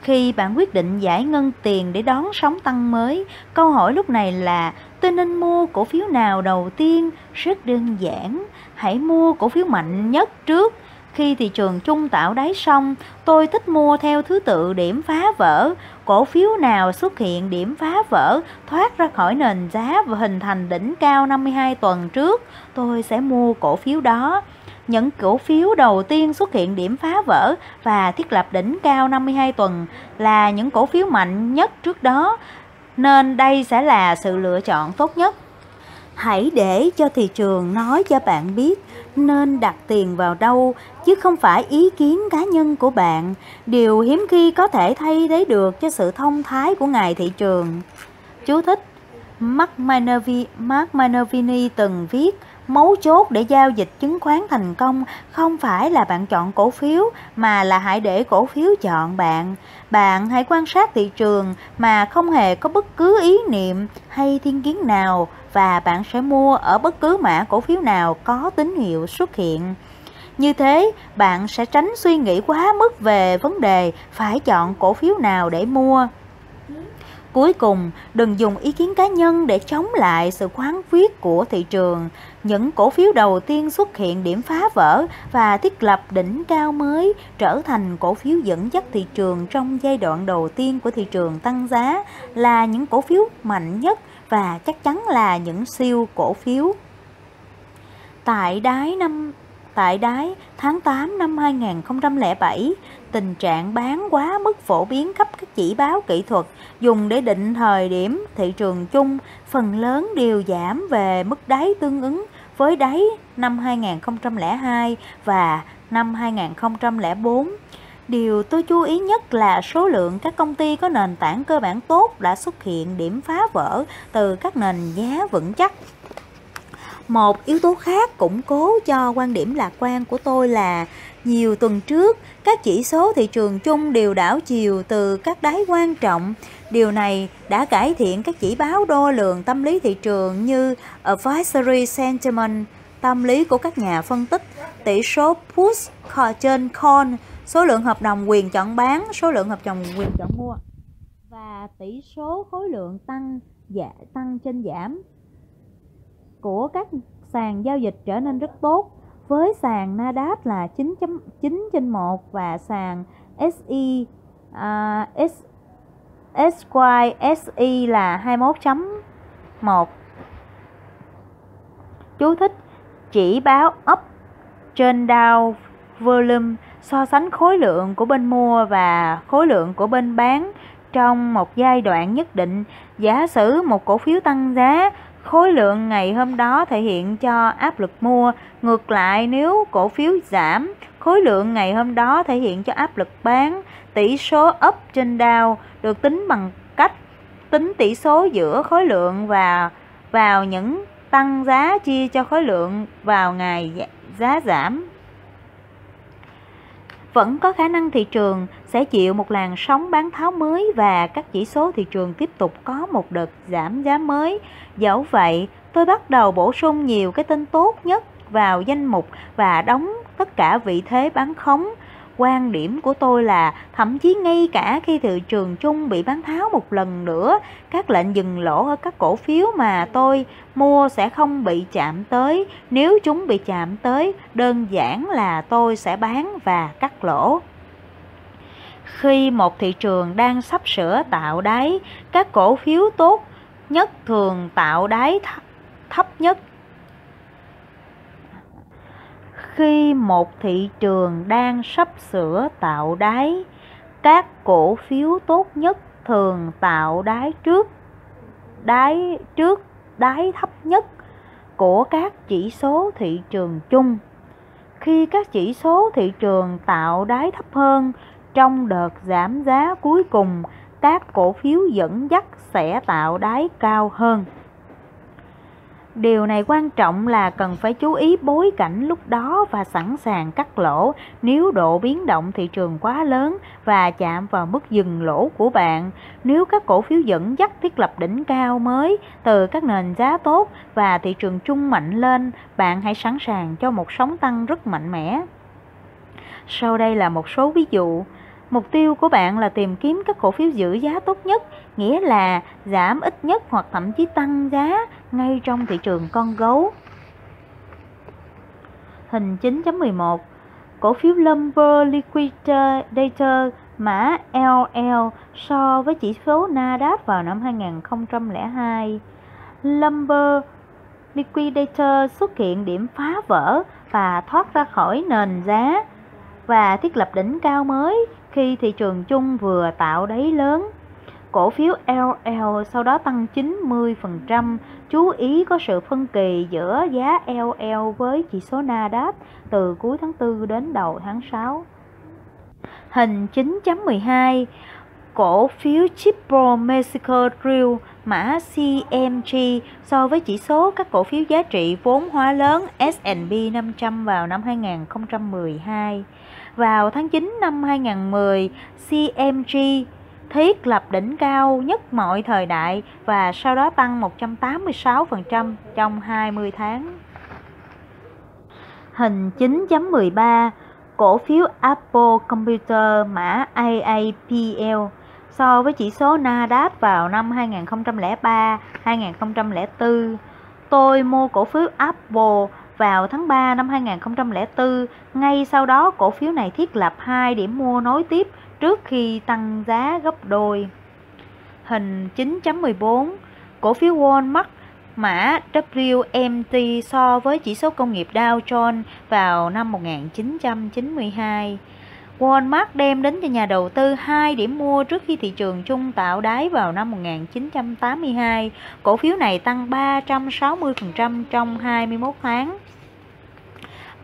Khi bạn quyết định giải ngân tiền để đón sóng tăng mới, câu hỏi lúc này là tôi nên mua cổ phiếu nào đầu tiên? Rất đơn giản, hãy mua cổ phiếu mạnh nhất trước. Khi thị trường chung tạo đáy xong tôi thích mua theo thứ tự điểm phá vỡ. Cổ phiếu nào xuất hiện điểm phá vỡ, thoát ra khỏi nền giá và hình thành đỉnh cao 52 tuần trước, tôi sẽ mua cổ phiếu đó những cổ phiếu đầu tiên xuất hiện điểm phá vỡ và thiết lập đỉnh cao 52 tuần là những cổ phiếu mạnh nhất trước đó, nên đây sẽ là sự lựa chọn tốt nhất. Hãy để cho thị trường nói cho bạn biết nên đặt tiền vào đâu chứ không phải ý kiến cá nhân của bạn, điều hiếm khi có thể thay thế được cho sự thông thái của ngài thị trường. Chú thích Mark Minervini, Mark Minervini từng viết Mấu chốt để giao dịch chứng khoán thành công không phải là bạn chọn cổ phiếu mà là hãy để cổ phiếu chọn bạn. Bạn hãy quan sát thị trường mà không hề có bất cứ ý niệm hay thiên kiến nào và bạn sẽ mua ở bất cứ mã cổ phiếu nào có tín hiệu xuất hiện. Như thế, bạn sẽ tránh suy nghĩ quá mức về vấn đề phải chọn cổ phiếu nào để mua. Cuối cùng, đừng dùng ý kiến cá nhân để chống lại sự khoáng quyết của thị trường. Những cổ phiếu đầu tiên xuất hiện điểm phá vỡ và thiết lập đỉnh cao mới trở thành cổ phiếu dẫn dắt thị trường trong giai đoạn đầu tiên của thị trường tăng giá là những cổ phiếu mạnh nhất và chắc chắn là những siêu cổ phiếu. Tại đáy năm Tại đáy tháng 8 năm 2007, tình trạng bán quá mức phổ biến khắp các chỉ báo kỹ thuật, dùng để định thời điểm thị trường chung, phần lớn đều giảm về mức đáy tương ứng với đáy năm 2002 và năm 2004. Điều tôi chú ý nhất là số lượng các công ty có nền tảng cơ bản tốt đã xuất hiện điểm phá vỡ từ các nền giá vững chắc một yếu tố khác củng cố cho quan điểm lạc quan của tôi là nhiều tuần trước, các chỉ số thị trường chung đều đảo chiều từ các đáy quan trọng. Điều này đã cải thiện các chỉ báo đo lường tâm lý thị trường như Advisory Sentiment, tâm lý của các nhà phân tích, tỷ số push trên call, số lượng hợp đồng quyền chọn bán, số lượng hợp đồng quyền chọn mua và tỷ số khối lượng tăng dạ, tăng trên giảm của các sàn giao dịch trở nên rất tốt. Với sàn Nasdaq là 9.9 trên 1 và sàn SI uh, S, à, SYSI là 21.1 Chú thích chỉ báo up trên down volume so sánh khối lượng của bên mua và khối lượng của bên bán trong một giai đoạn nhất định. Giả sử một cổ phiếu tăng giá Khối lượng ngày hôm đó thể hiện cho áp lực mua, ngược lại nếu cổ phiếu giảm, khối lượng ngày hôm đó thể hiện cho áp lực bán. Tỷ số up trên down được tính bằng cách tính tỷ số giữa khối lượng và vào những tăng giá chia cho khối lượng vào ngày giá giảm vẫn có khả năng thị trường sẽ chịu một làn sóng bán tháo mới và các chỉ số thị trường tiếp tục có một đợt giảm giá mới. Dẫu vậy, tôi bắt đầu bổ sung nhiều cái tên tốt nhất vào danh mục và đóng tất cả vị thế bán khống Quan điểm của tôi là thậm chí ngay cả khi thị trường chung bị bán tháo một lần nữa, các lệnh dừng lỗ ở các cổ phiếu mà tôi mua sẽ không bị chạm tới. Nếu chúng bị chạm tới, đơn giản là tôi sẽ bán và cắt lỗ. Khi một thị trường đang sắp sửa tạo đáy, các cổ phiếu tốt nhất thường tạo đáy thấp nhất khi một thị trường đang sắp sửa tạo đáy, các cổ phiếu tốt nhất thường tạo đáy trước đáy trước đáy thấp nhất của các chỉ số thị trường chung. Khi các chỉ số thị trường tạo đáy thấp hơn trong đợt giảm giá cuối cùng, các cổ phiếu dẫn dắt sẽ tạo đáy cao hơn. Điều này quan trọng là cần phải chú ý bối cảnh lúc đó và sẵn sàng cắt lỗ nếu độ biến động thị trường quá lớn và chạm vào mức dừng lỗ của bạn. Nếu các cổ phiếu dẫn dắt thiết lập đỉnh cao mới từ các nền giá tốt và thị trường chung mạnh lên, bạn hãy sẵn sàng cho một sóng tăng rất mạnh mẽ. Sau đây là một số ví dụ. Mục tiêu của bạn là tìm kiếm các cổ phiếu giữ giá tốt nhất, nghĩa là giảm ít nhất hoặc thậm chí tăng giá ngay trong thị trường con gấu. Hình 9.11 Cổ phiếu Lumber Liquidator mã LL so với chỉ số Nasdaq vào năm 2002. Lumber Liquidator xuất hiện điểm phá vỡ và thoát ra khỏi nền giá và thiết lập đỉnh cao mới khi thị trường chung vừa tạo đáy lớn. Cổ phiếu LL sau đó tăng 90%, chú ý có sự phân kỳ giữa giá LL với chỉ số Nasdaq từ cuối tháng 4 đến đầu tháng 6. Hình 9.12 Cổ phiếu Chipro Mexico Drill mã CMG so với chỉ số các cổ phiếu giá trị vốn hóa lớn S&P 500 vào năm 2012. Vào tháng 9 năm 2010, CMG thiết lập đỉnh cao nhất mọi thời đại và sau đó tăng 186% trong 20 tháng. Hình 9.13 Cổ phiếu Apple Computer mã AAPL so với chỉ số Nasdaq vào năm 2003, 2004. Tôi mua cổ phiếu Apple vào tháng 3 năm 2004, ngay sau đó cổ phiếu này thiết lập hai điểm mua nối tiếp trước khi tăng giá gấp đôi. Hình 9.14 Cổ phiếu Walmart mã WMT so với chỉ số công nghiệp Dow Jones vào năm 1992. Walmart đem đến cho nhà đầu tư hai điểm mua trước khi thị trường chung tạo đáy vào năm 1982. Cổ phiếu này tăng 360% trong 21 tháng.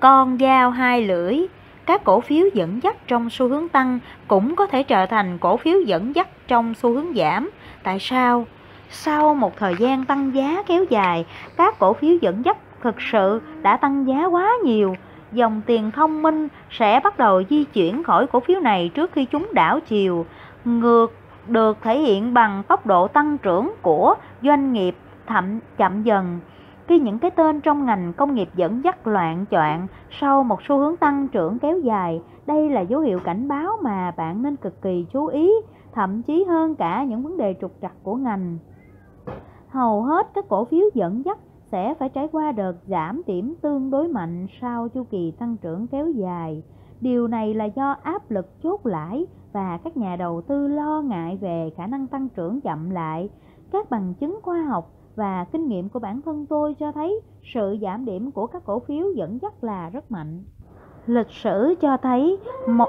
Con dao hai lưỡi, các cổ phiếu dẫn dắt trong xu hướng tăng cũng có thể trở thành cổ phiếu dẫn dắt trong xu hướng giảm. Tại sao? Sau một thời gian tăng giá kéo dài, các cổ phiếu dẫn dắt thực sự đã tăng giá quá nhiều. Dòng tiền thông minh sẽ bắt đầu di chuyển khỏi cổ phiếu này trước khi chúng đảo chiều. Ngược được thể hiện bằng tốc độ tăng trưởng của doanh nghiệp thậm chậm dần. Khi những cái tên trong ngành công nghiệp dẫn dắt loạn choạng sau một xu hướng tăng trưởng kéo dài, đây là dấu hiệu cảnh báo mà bạn nên cực kỳ chú ý, thậm chí hơn cả những vấn đề trục trặc của ngành hầu hết các cổ phiếu dẫn dắt sẽ phải trải qua đợt giảm điểm tương đối mạnh sau chu kỳ tăng trưởng kéo dài. Điều này là do áp lực chốt lãi và các nhà đầu tư lo ngại về khả năng tăng trưởng chậm lại. Các bằng chứng khoa học và kinh nghiệm của bản thân tôi cho thấy sự giảm điểm của các cổ phiếu dẫn dắt là rất mạnh. Lịch sử cho thấy một,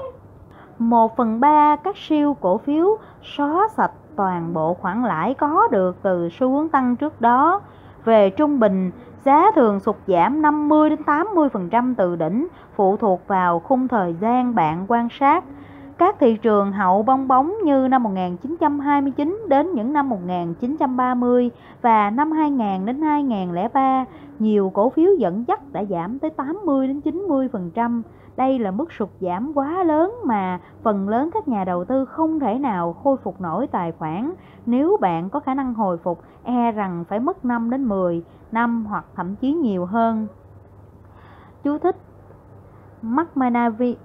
một phần ba các siêu cổ phiếu xóa sạch toàn bộ khoản lãi có được từ xu hướng tăng trước đó. Về trung bình, giá thường sụt giảm 50 đến 80% từ đỉnh, phụ thuộc vào khung thời gian bạn quan sát. Các thị trường hậu bong bóng như năm 1929 đến những năm 1930 và năm 2000 đến 2003, nhiều cổ phiếu dẫn dắt đã giảm tới 80 đến 90%. Đây là mức sụt giảm quá lớn mà phần lớn các nhà đầu tư không thể nào khôi phục nổi tài khoản. Nếu bạn có khả năng hồi phục, e rằng phải mất 5 đến 10 năm hoặc thậm chí nhiều hơn. Chú thích Mark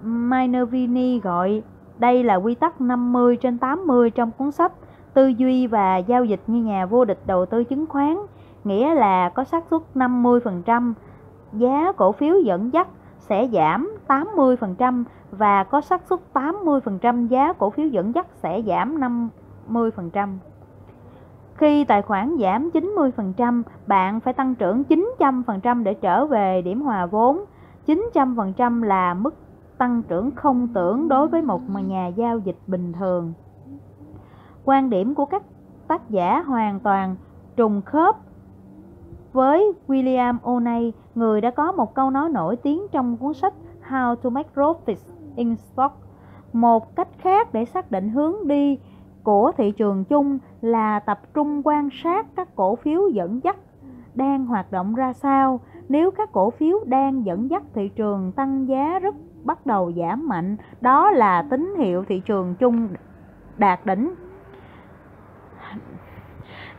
Minervini gọi đây là quy tắc 50 trên 80 trong cuốn sách Tư duy và giao dịch như nhà vô địch đầu tư chứng khoán, nghĩa là có xác suất 50% giá cổ phiếu dẫn dắt sẽ giảm 80% và có xác suất 80% giá cổ phiếu dẫn dắt sẽ giảm 50%. Khi tài khoản giảm 90%, bạn phải tăng trưởng 900% để trở về điểm hòa vốn. 900% là mức tăng trưởng không tưởng đối với một nhà giao dịch bình thường. Quan điểm của các tác giả hoàn toàn trùng khớp với William O'Neill, người đã có một câu nói nổi tiếng trong cuốn sách How to Make Profits in Stock. Một cách khác để xác định hướng đi của thị trường chung là tập trung quan sát các cổ phiếu dẫn dắt đang hoạt động ra sao. Nếu các cổ phiếu đang dẫn dắt thị trường tăng giá rất bắt đầu giảm mạnh, đó là tín hiệu thị trường chung đạt đỉnh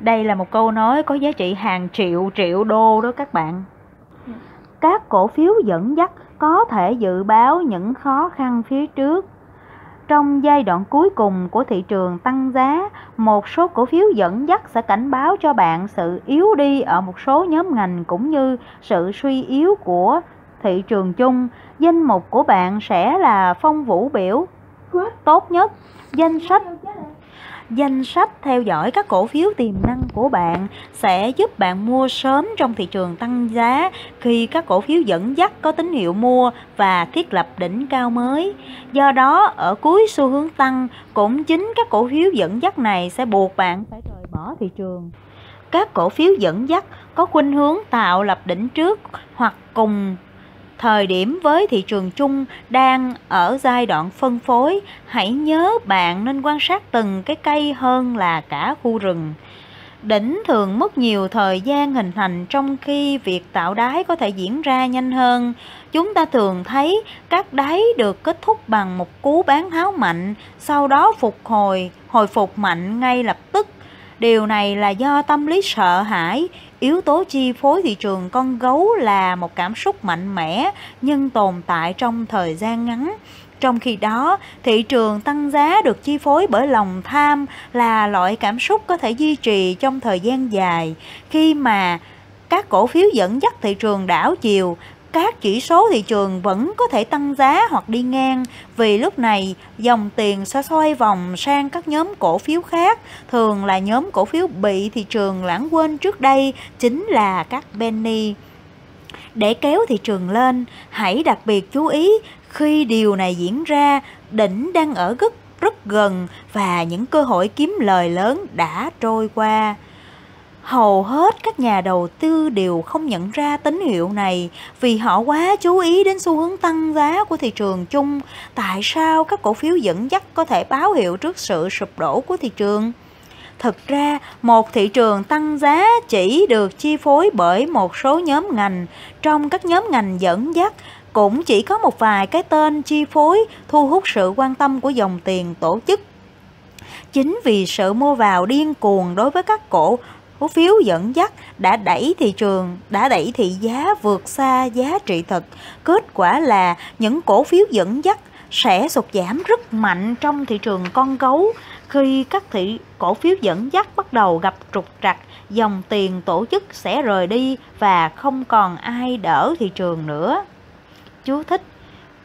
đây là một câu nói có giá trị hàng triệu triệu đô đó các bạn. Các cổ phiếu dẫn dắt có thể dự báo những khó khăn phía trước. Trong giai đoạn cuối cùng của thị trường tăng giá, một số cổ phiếu dẫn dắt sẽ cảnh báo cho bạn sự yếu đi ở một số nhóm ngành cũng như sự suy yếu của thị trường chung. Danh mục của bạn sẽ là phong vũ biểu tốt nhất. Danh sách danh sách theo dõi các cổ phiếu tiềm năng của bạn sẽ giúp bạn mua sớm trong thị trường tăng giá khi các cổ phiếu dẫn dắt có tín hiệu mua và thiết lập đỉnh cao mới. Do đó, ở cuối xu hướng tăng, cũng chính các cổ phiếu dẫn dắt này sẽ buộc bạn phải rời bỏ thị trường. Các cổ phiếu dẫn dắt có khuynh hướng tạo lập đỉnh trước hoặc cùng thời điểm với thị trường chung đang ở giai đoạn phân phối, hãy nhớ bạn nên quan sát từng cái cây hơn là cả khu rừng. Đỉnh thường mất nhiều thời gian hình thành trong khi việc tạo đáy có thể diễn ra nhanh hơn. Chúng ta thường thấy các đáy được kết thúc bằng một cú bán tháo mạnh, sau đó phục hồi, hồi phục mạnh ngay lập tức. Điều này là do tâm lý sợ hãi, yếu tố chi phối thị trường con gấu là một cảm xúc mạnh mẽ nhưng tồn tại trong thời gian ngắn. Trong khi đó, thị trường tăng giá được chi phối bởi lòng tham là loại cảm xúc có thể duy trì trong thời gian dài. Khi mà các cổ phiếu dẫn dắt thị trường đảo chiều, các chỉ số thị trường vẫn có thể tăng giá hoặc đi ngang vì lúc này dòng tiền sẽ xoay vòng sang các nhóm cổ phiếu khác, thường là nhóm cổ phiếu bị thị trường lãng quên trước đây chính là các penny. Để kéo thị trường lên, hãy đặc biệt chú ý khi điều này diễn ra, đỉnh đang ở rất rất gần và những cơ hội kiếm lời lớn đã trôi qua. Hầu hết các nhà đầu tư đều không nhận ra tín hiệu này vì họ quá chú ý đến xu hướng tăng giá của thị trường chung. Tại sao các cổ phiếu dẫn dắt có thể báo hiệu trước sự sụp đổ của thị trường? Thực ra, một thị trường tăng giá chỉ được chi phối bởi một số nhóm ngành. Trong các nhóm ngành dẫn dắt, cũng chỉ có một vài cái tên chi phối thu hút sự quan tâm của dòng tiền tổ chức. Chính vì sự mua vào điên cuồng đối với các cổ cổ phiếu dẫn dắt đã đẩy thị trường, đã đẩy thị giá vượt xa giá trị thực. Kết quả là những cổ phiếu dẫn dắt sẽ sụt giảm rất mạnh trong thị trường con gấu khi các thị cổ phiếu dẫn dắt bắt đầu gặp trục trặc dòng tiền tổ chức sẽ rời đi và không còn ai đỡ thị trường nữa. Chú thích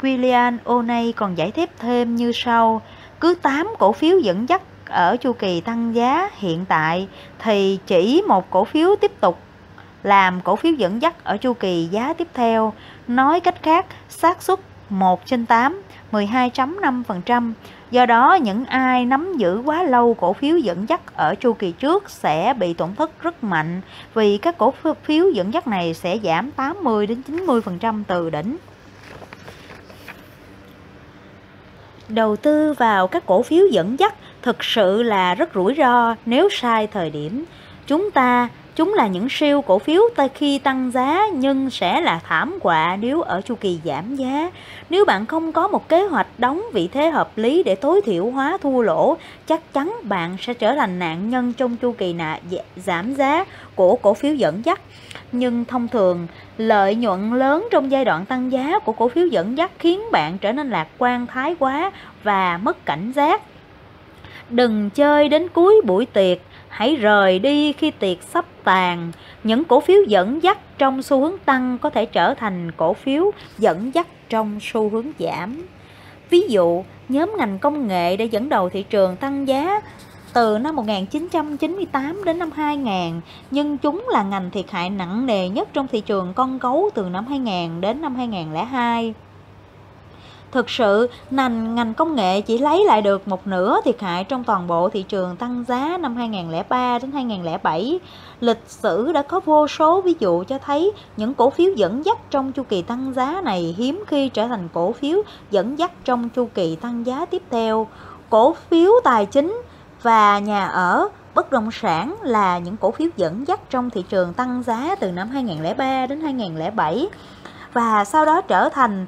William O'Neill còn giải thích thêm như sau cứ 8 cổ phiếu dẫn dắt ở chu kỳ tăng giá hiện tại thì chỉ một cổ phiếu tiếp tục làm cổ phiếu dẫn dắt ở chu kỳ giá tiếp theo. Nói cách khác, xác suất 1 trên 8, 12.5%. Do đó, những ai nắm giữ quá lâu cổ phiếu dẫn dắt ở chu kỳ trước sẽ bị tổn thất rất mạnh vì các cổ phiếu dẫn dắt này sẽ giảm 80 đến 90% từ đỉnh. Đầu tư vào các cổ phiếu dẫn dắt thực sự là rất rủi ro nếu sai thời điểm. Chúng ta Chúng là những siêu cổ phiếu khi tăng giá nhưng sẽ là thảm họa nếu ở chu kỳ giảm giá. Nếu bạn không có một kế hoạch đóng vị thế hợp lý để tối thiểu hóa thua lỗ, chắc chắn bạn sẽ trở thành nạn nhân trong chu kỳ nạ dạ, giảm giá của cổ phiếu dẫn dắt. Nhưng thông thường, lợi nhuận lớn trong giai đoạn tăng giá của cổ phiếu dẫn dắt khiến bạn trở nên lạc quan thái quá và mất cảnh giác. Đừng chơi đến cuối buổi tiệc hãy rời đi khi tiệc sắp tàn. Những cổ phiếu dẫn dắt trong xu hướng tăng có thể trở thành cổ phiếu dẫn dắt trong xu hướng giảm. Ví dụ, nhóm ngành công nghệ đã dẫn đầu thị trường tăng giá từ năm 1998 đến năm 2000, nhưng chúng là ngành thiệt hại nặng nề nhất trong thị trường con gấu từ năm 2000 đến năm 2002. Thực sự, ngành ngành công nghệ chỉ lấy lại được một nửa thiệt hại trong toàn bộ thị trường tăng giá năm 2003 đến 2007. Lịch sử đã có vô số ví dụ cho thấy những cổ phiếu dẫn dắt trong chu kỳ tăng giá này hiếm khi trở thành cổ phiếu dẫn dắt trong chu kỳ tăng giá tiếp theo. Cổ phiếu tài chính và nhà ở bất động sản là những cổ phiếu dẫn dắt trong thị trường tăng giá từ năm 2003 đến 2007 và sau đó trở thành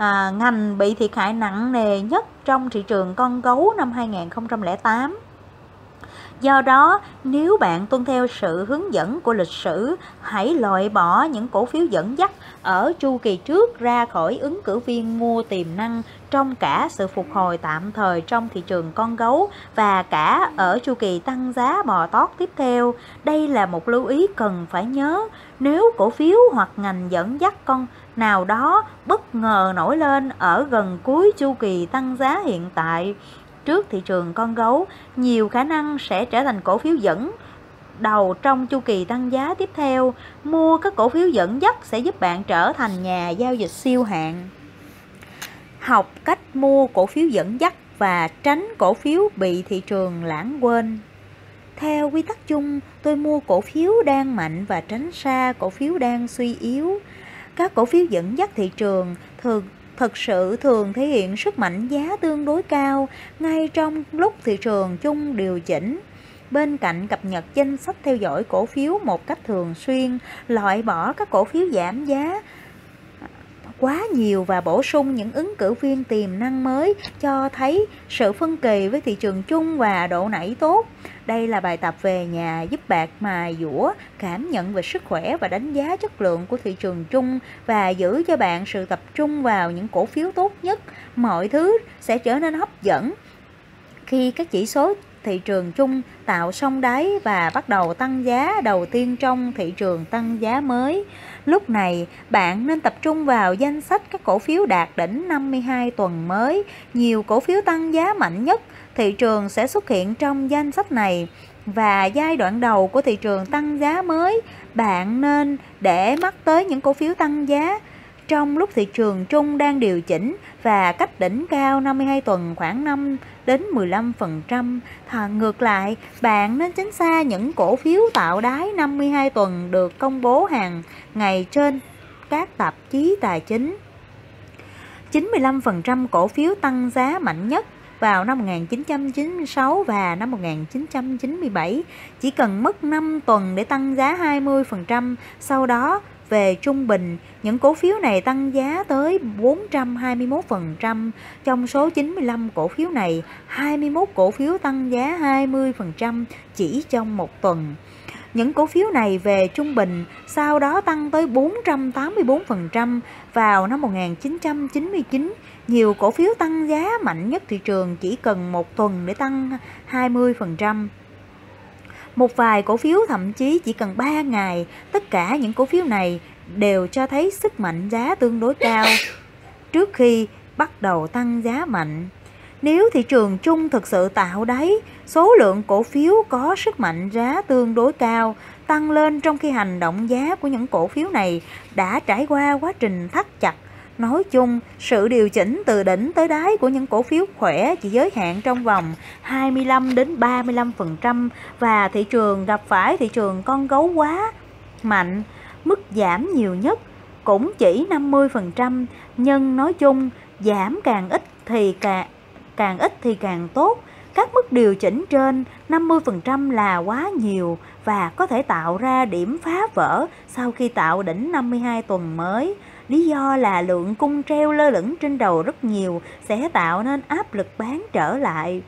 à, ngành bị thiệt hại nặng nề nhất trong thị trường con gấu năm 2008. Do đó, nếu bạn tuân theo sự hướng dẫn của lịch sử, hãy loại bỏ những cổ phiếu dẫn dắt ở chu kỳ trước ra khỏi ứng cử viên mua tiềm năng trong cả sự phục hồi tạm thời trong thị trường con gấu và cả ở chu kỳ tăng giá bò tót tiếp theo. Đây là một lưu ý cần phải nhớ. Nếu cổ phiếu hoặc ngành dẫn dắt con nào đó bất ngờ nổi lên ở gần cuối chu kỳ tăng giá hiện tại trước thị trường con gấu, nhiều khả năng sẽ trở thành cổ phiếu dẫn đầu trong chu kỳ tăng giá tiếp theo. Mua các cổ phiếu dẫn dắt sẽ giúp bạn trở thành nhà giao dịch siêu hạng. Học cách mua cổ phiếu dẫn dắt và tránh cổ phiếu bị thị trường lãng quên. Theo quy tắc chung, tôi mua cổ phiếu đang mạnh và tránh xa cổ phiếu đang suy yếu. Các cổ phiếu dẫn dắt thị trường thường thực sự thường thể hiện sức mạnh giá tương đối cao ngay trong lúc thị trường chung điều chỉnh. bên cạnh cập nhật danh sách theo dõi cổ phiếu một cách thường xuyên, loại bỏ các cổ phiếu giảm giá quá nhiều và bổ sung những ứng cử viên tiềm năng mới cho thấy sự phân kỳ với thị trường chung và độ nảy tốt. Đây là bài tập về nhà giúp bạn mài dũa, cảm nhận về sức khỏe và đánh giá chất lượng của thị trường chung và giữ cho bạn sự tập trung vào những cổ phiếu tốt nhất. Mọi thứ sẽ trở nên hấp dẫn khi các chỉ số thị trường chung tạo sông đáy và bắt đầu tăng giá đầu tiên trong thị trường tăng giá mới. Lúc này, bạn nên tập trung vào danh sách các cổ phiếu đạt đỉnh 52 tuần mới. Nhiều cổ phiếu tăng giá mạnh nhất thị trường sẽ xuất hiện trong danh sách này và giai đoạn đầu của thị trường tăng giá mới, bạn nên để mắt tới những cổ phiếu tăng giá trong lúc thị trường chung đang điều chỉnh và cách đỉnh cao 52 tuần khoảng 5 đến 15%. Thà ngược lại, bạn nên tránh xa những cổ phiếu tạo đáy 52 tuần được công bố hàng ngày trên các tạp chí tài chính. 95% cổ phiếu tăng giá mạnh nhất vào năm 1996 và năm 1997 chỉ cần mất 5 tuần để tăng giá 20%, sau đó về trung bình, những cổ phiếu này tăng giá tới 421%. Trong số 95 cổ phiếu này, 21 cổ phiếu tăng giá 20% chỉ trong một tuần. Những cổ phiếu này về trung bình sau đó tăng tới 484% vào năm 1999. Nhiều cổ phiếu tăng giá mạnh nhất thị trường chỉ cần một tuần để tăng 20%. Một vài cổ phiếu thậm chí chỉ cần 3 ngày, tất cả những cổ phiếu này đều cho thấy sức mạnh giá tương đối cao trước khi bắt đầu tăng giá mạnh. Nếu thị trường chung thực sự tạo đáy, số lượng cổ phiếu có sức mạnh giá tương đối cao tăng lên trong khi hành động giá của những cổ phiếu này đã trải qua quá trình thắt chặt Nói chung, sự điều chỉnh từ đỉnh tới đáy của những cổ phiếu khỏe chỉ giới hạn trong vòng 25 đến 35% và thị trường gặp phải thị trường con gấu quá mạnh, mức giảm nhiều nhất cũng chỉ 50%, nhưng nói chung giảm càng ít thì càng càng ít thì càng tốt. Các mức điều chỉnh trên 50% là quá nhiều và có thể tạo ra điểm phá vỡ sau khi tạo đỉnh 52 tuần mới. Lý do là lượng cung treo lơ lửng trên đầu rất nhiều sẽ tạo nên áp lực bán trở lại.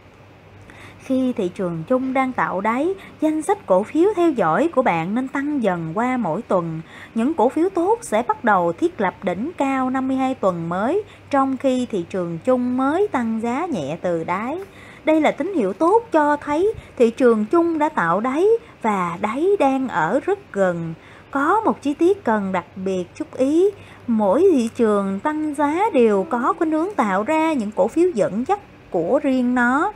Khi thị trường chung đang tạo đáy, danh sách cổ phiếu theo dõi của bạn nên tăng dần qua mỗi tuần. Những cổ phiếu tốt sẽ bắt đầu thiết lập đỉnh cao 52 tuần mới, trong khi thị trường chung mới tăng giá nhẹ từ đáy. Đây là tín hiệu tốt cho thấy thị trường chung đã tạo đáy và đáy đang ở rất gần. Có một chi tiết cần đặc biệt chú ý, mỗi thị trường tăng giá đều có khuynh hướng tạo ra những cổ phiếu dẫn dắt của riêng nó.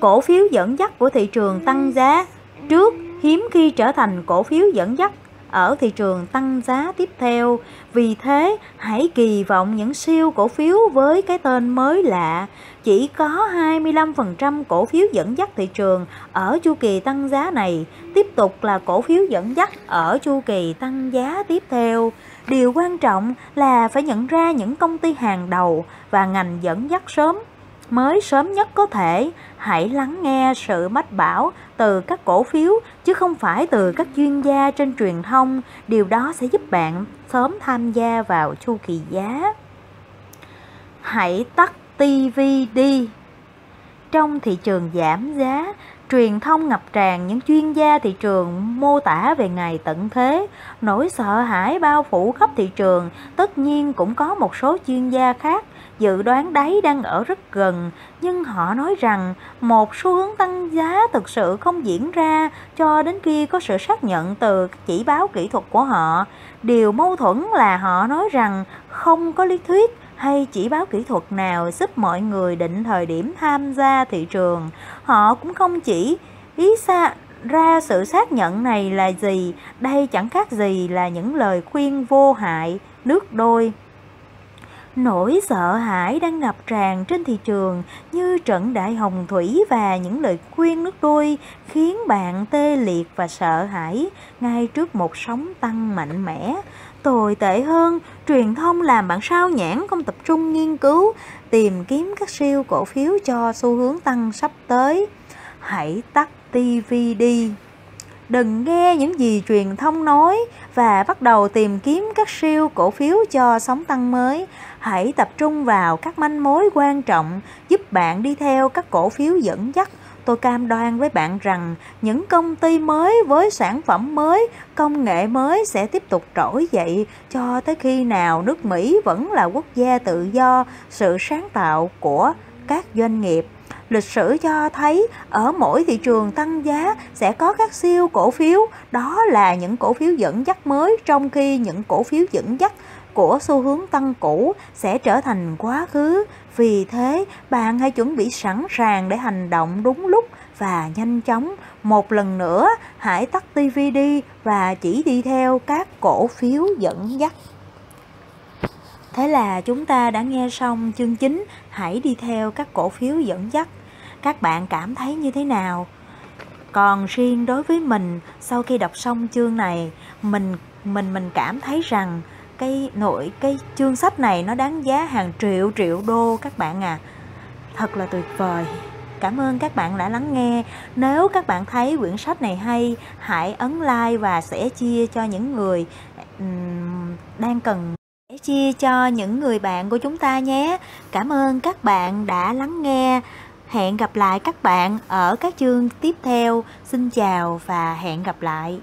Cổ phiếu dẫn dắt của thị trường tăng giá trước hiếm khi trở thành cổ phiếu dẫn dắt ở thị trường tăng giá tiếp theo. Vì thế, hãy kỳ vọng những siêu cổ phiếu với cái tên mới lạ. Chỉ có 25% cổ phiếu dẫn dắt thị trường ở chu kỳ tăng giá này, tiếp tục là cổ phiếu dẫn dắt ở chu kỳ tăng giá tiếp theo. Điều quan trọng là phải nhận ra những công ty hàng đầu và ngành dẫn dắt sớm. Mới sớm nhất có thể, hãy lắng nghe sự mách bảo từ các cổ phiếu, chứ không phải từ các chuyên gia trên truyền thông. Điều đó sẽ giúp bạn sớm tham gia vào chu kỳ giá. Hãy tắt tv đi trong thị trường giảm giá truyền thông ngập tràn những chuyên gia thị trường mô tả về ngày tận thế nỗi sợ hãi bao phủ khắp thị trường tất nhiên cũng có một số chuyên gia khác dự đoán đáy đang ở rất gần, nhưng họ nói rằng một xu hướng tăng giá thực sự không diễn ra cho đến khi có sự xác nhận từ chỉ báo kỹ thuật của họ. Điều mâu thuẫn là họ nói rằng không có lý thuyết hay chỉ báo kỹ thuật nào giúp mọi người định thời điểm tham gia thị trường. Họ cũng không chỉ ý xa ra sự xác nhận này là gì, đây chẳng khác gì là những lời khuyên vô hại, nước đôi. Nỗi sợ hãi đang ngập tràn trên thị trường như trận đại hồng thủy và những lời khuyên nước đôi khiến bạn tê liệt và sợ hãi ngay trước một sóng tăng mạnh mẽ. Tồi tệ hơn, truyền thông làm bạn sao nhãn không tập trung nghiên cứu, tìm kiếm các siêu cổ phiếu cho xu hướng tăng sắp tới. hãy tắt tivi đi. Đừng nghe những gì truyền thông nói và bắt đầu tìm kiếm các siêu cổ phiếu cho sóng tăng mới. Hãy tập trung vào các manh mối quan trọng giúp bạn đi theo các cổ phiếu dẫn dắt tôi cam đoan với bạn rằng những công ty mới với sản phẩm mới, công nghệ mới sẽ tiếp tục trỗi dậy cho tới khi nào nước Mỹ vẫn là quốc gia tự do, sự sáng tạo của các doanh nghiệp. Lịch sử cho thấy ở mỗi thị trường tăng giá sẽ có các siêu cổ phiếu, đó là những cổ phiếu dẫn dắt mới trong khi những cổ phiếu dẫn dắt của xu hướng tăng cũ sẽ trở thành quá khứ. Vì thế, bạn hãy chuẩn bị sẵn sàng để hành động đúng lúc và nhanh chóng. Một lần nữa, hãy tắt tivi đi và chỉ đi theo các cổ phiếu dẫn dắt. Thế là chúng ta đã nghe xong chương chính Hãy đi theo các cổ phiếu dẫn dắt. Các bạn cảm thấy như thế nào? Còn riêng đối với mình, sau khi đọc xong chương này, mình mình mình cảm thấy rằng cái nội, cái chương sách này nó đáng giá hàng triệu triệu đô các bạn à. Thật là tuyệt vời. Cảm ơn các bạn đã lắng nghe. Nếu các bạn thấy quyển sách này hay, hãy ấn like và sẽ chia cho những người đang cần, sẽ chia cho những người bạn của chúng ta nhé. Cảm ơn các bạn đã lắng nghe. Hẹn gặp lại các bạn ở các chương tiếp theo. Xin chào và hẹn gặp lại.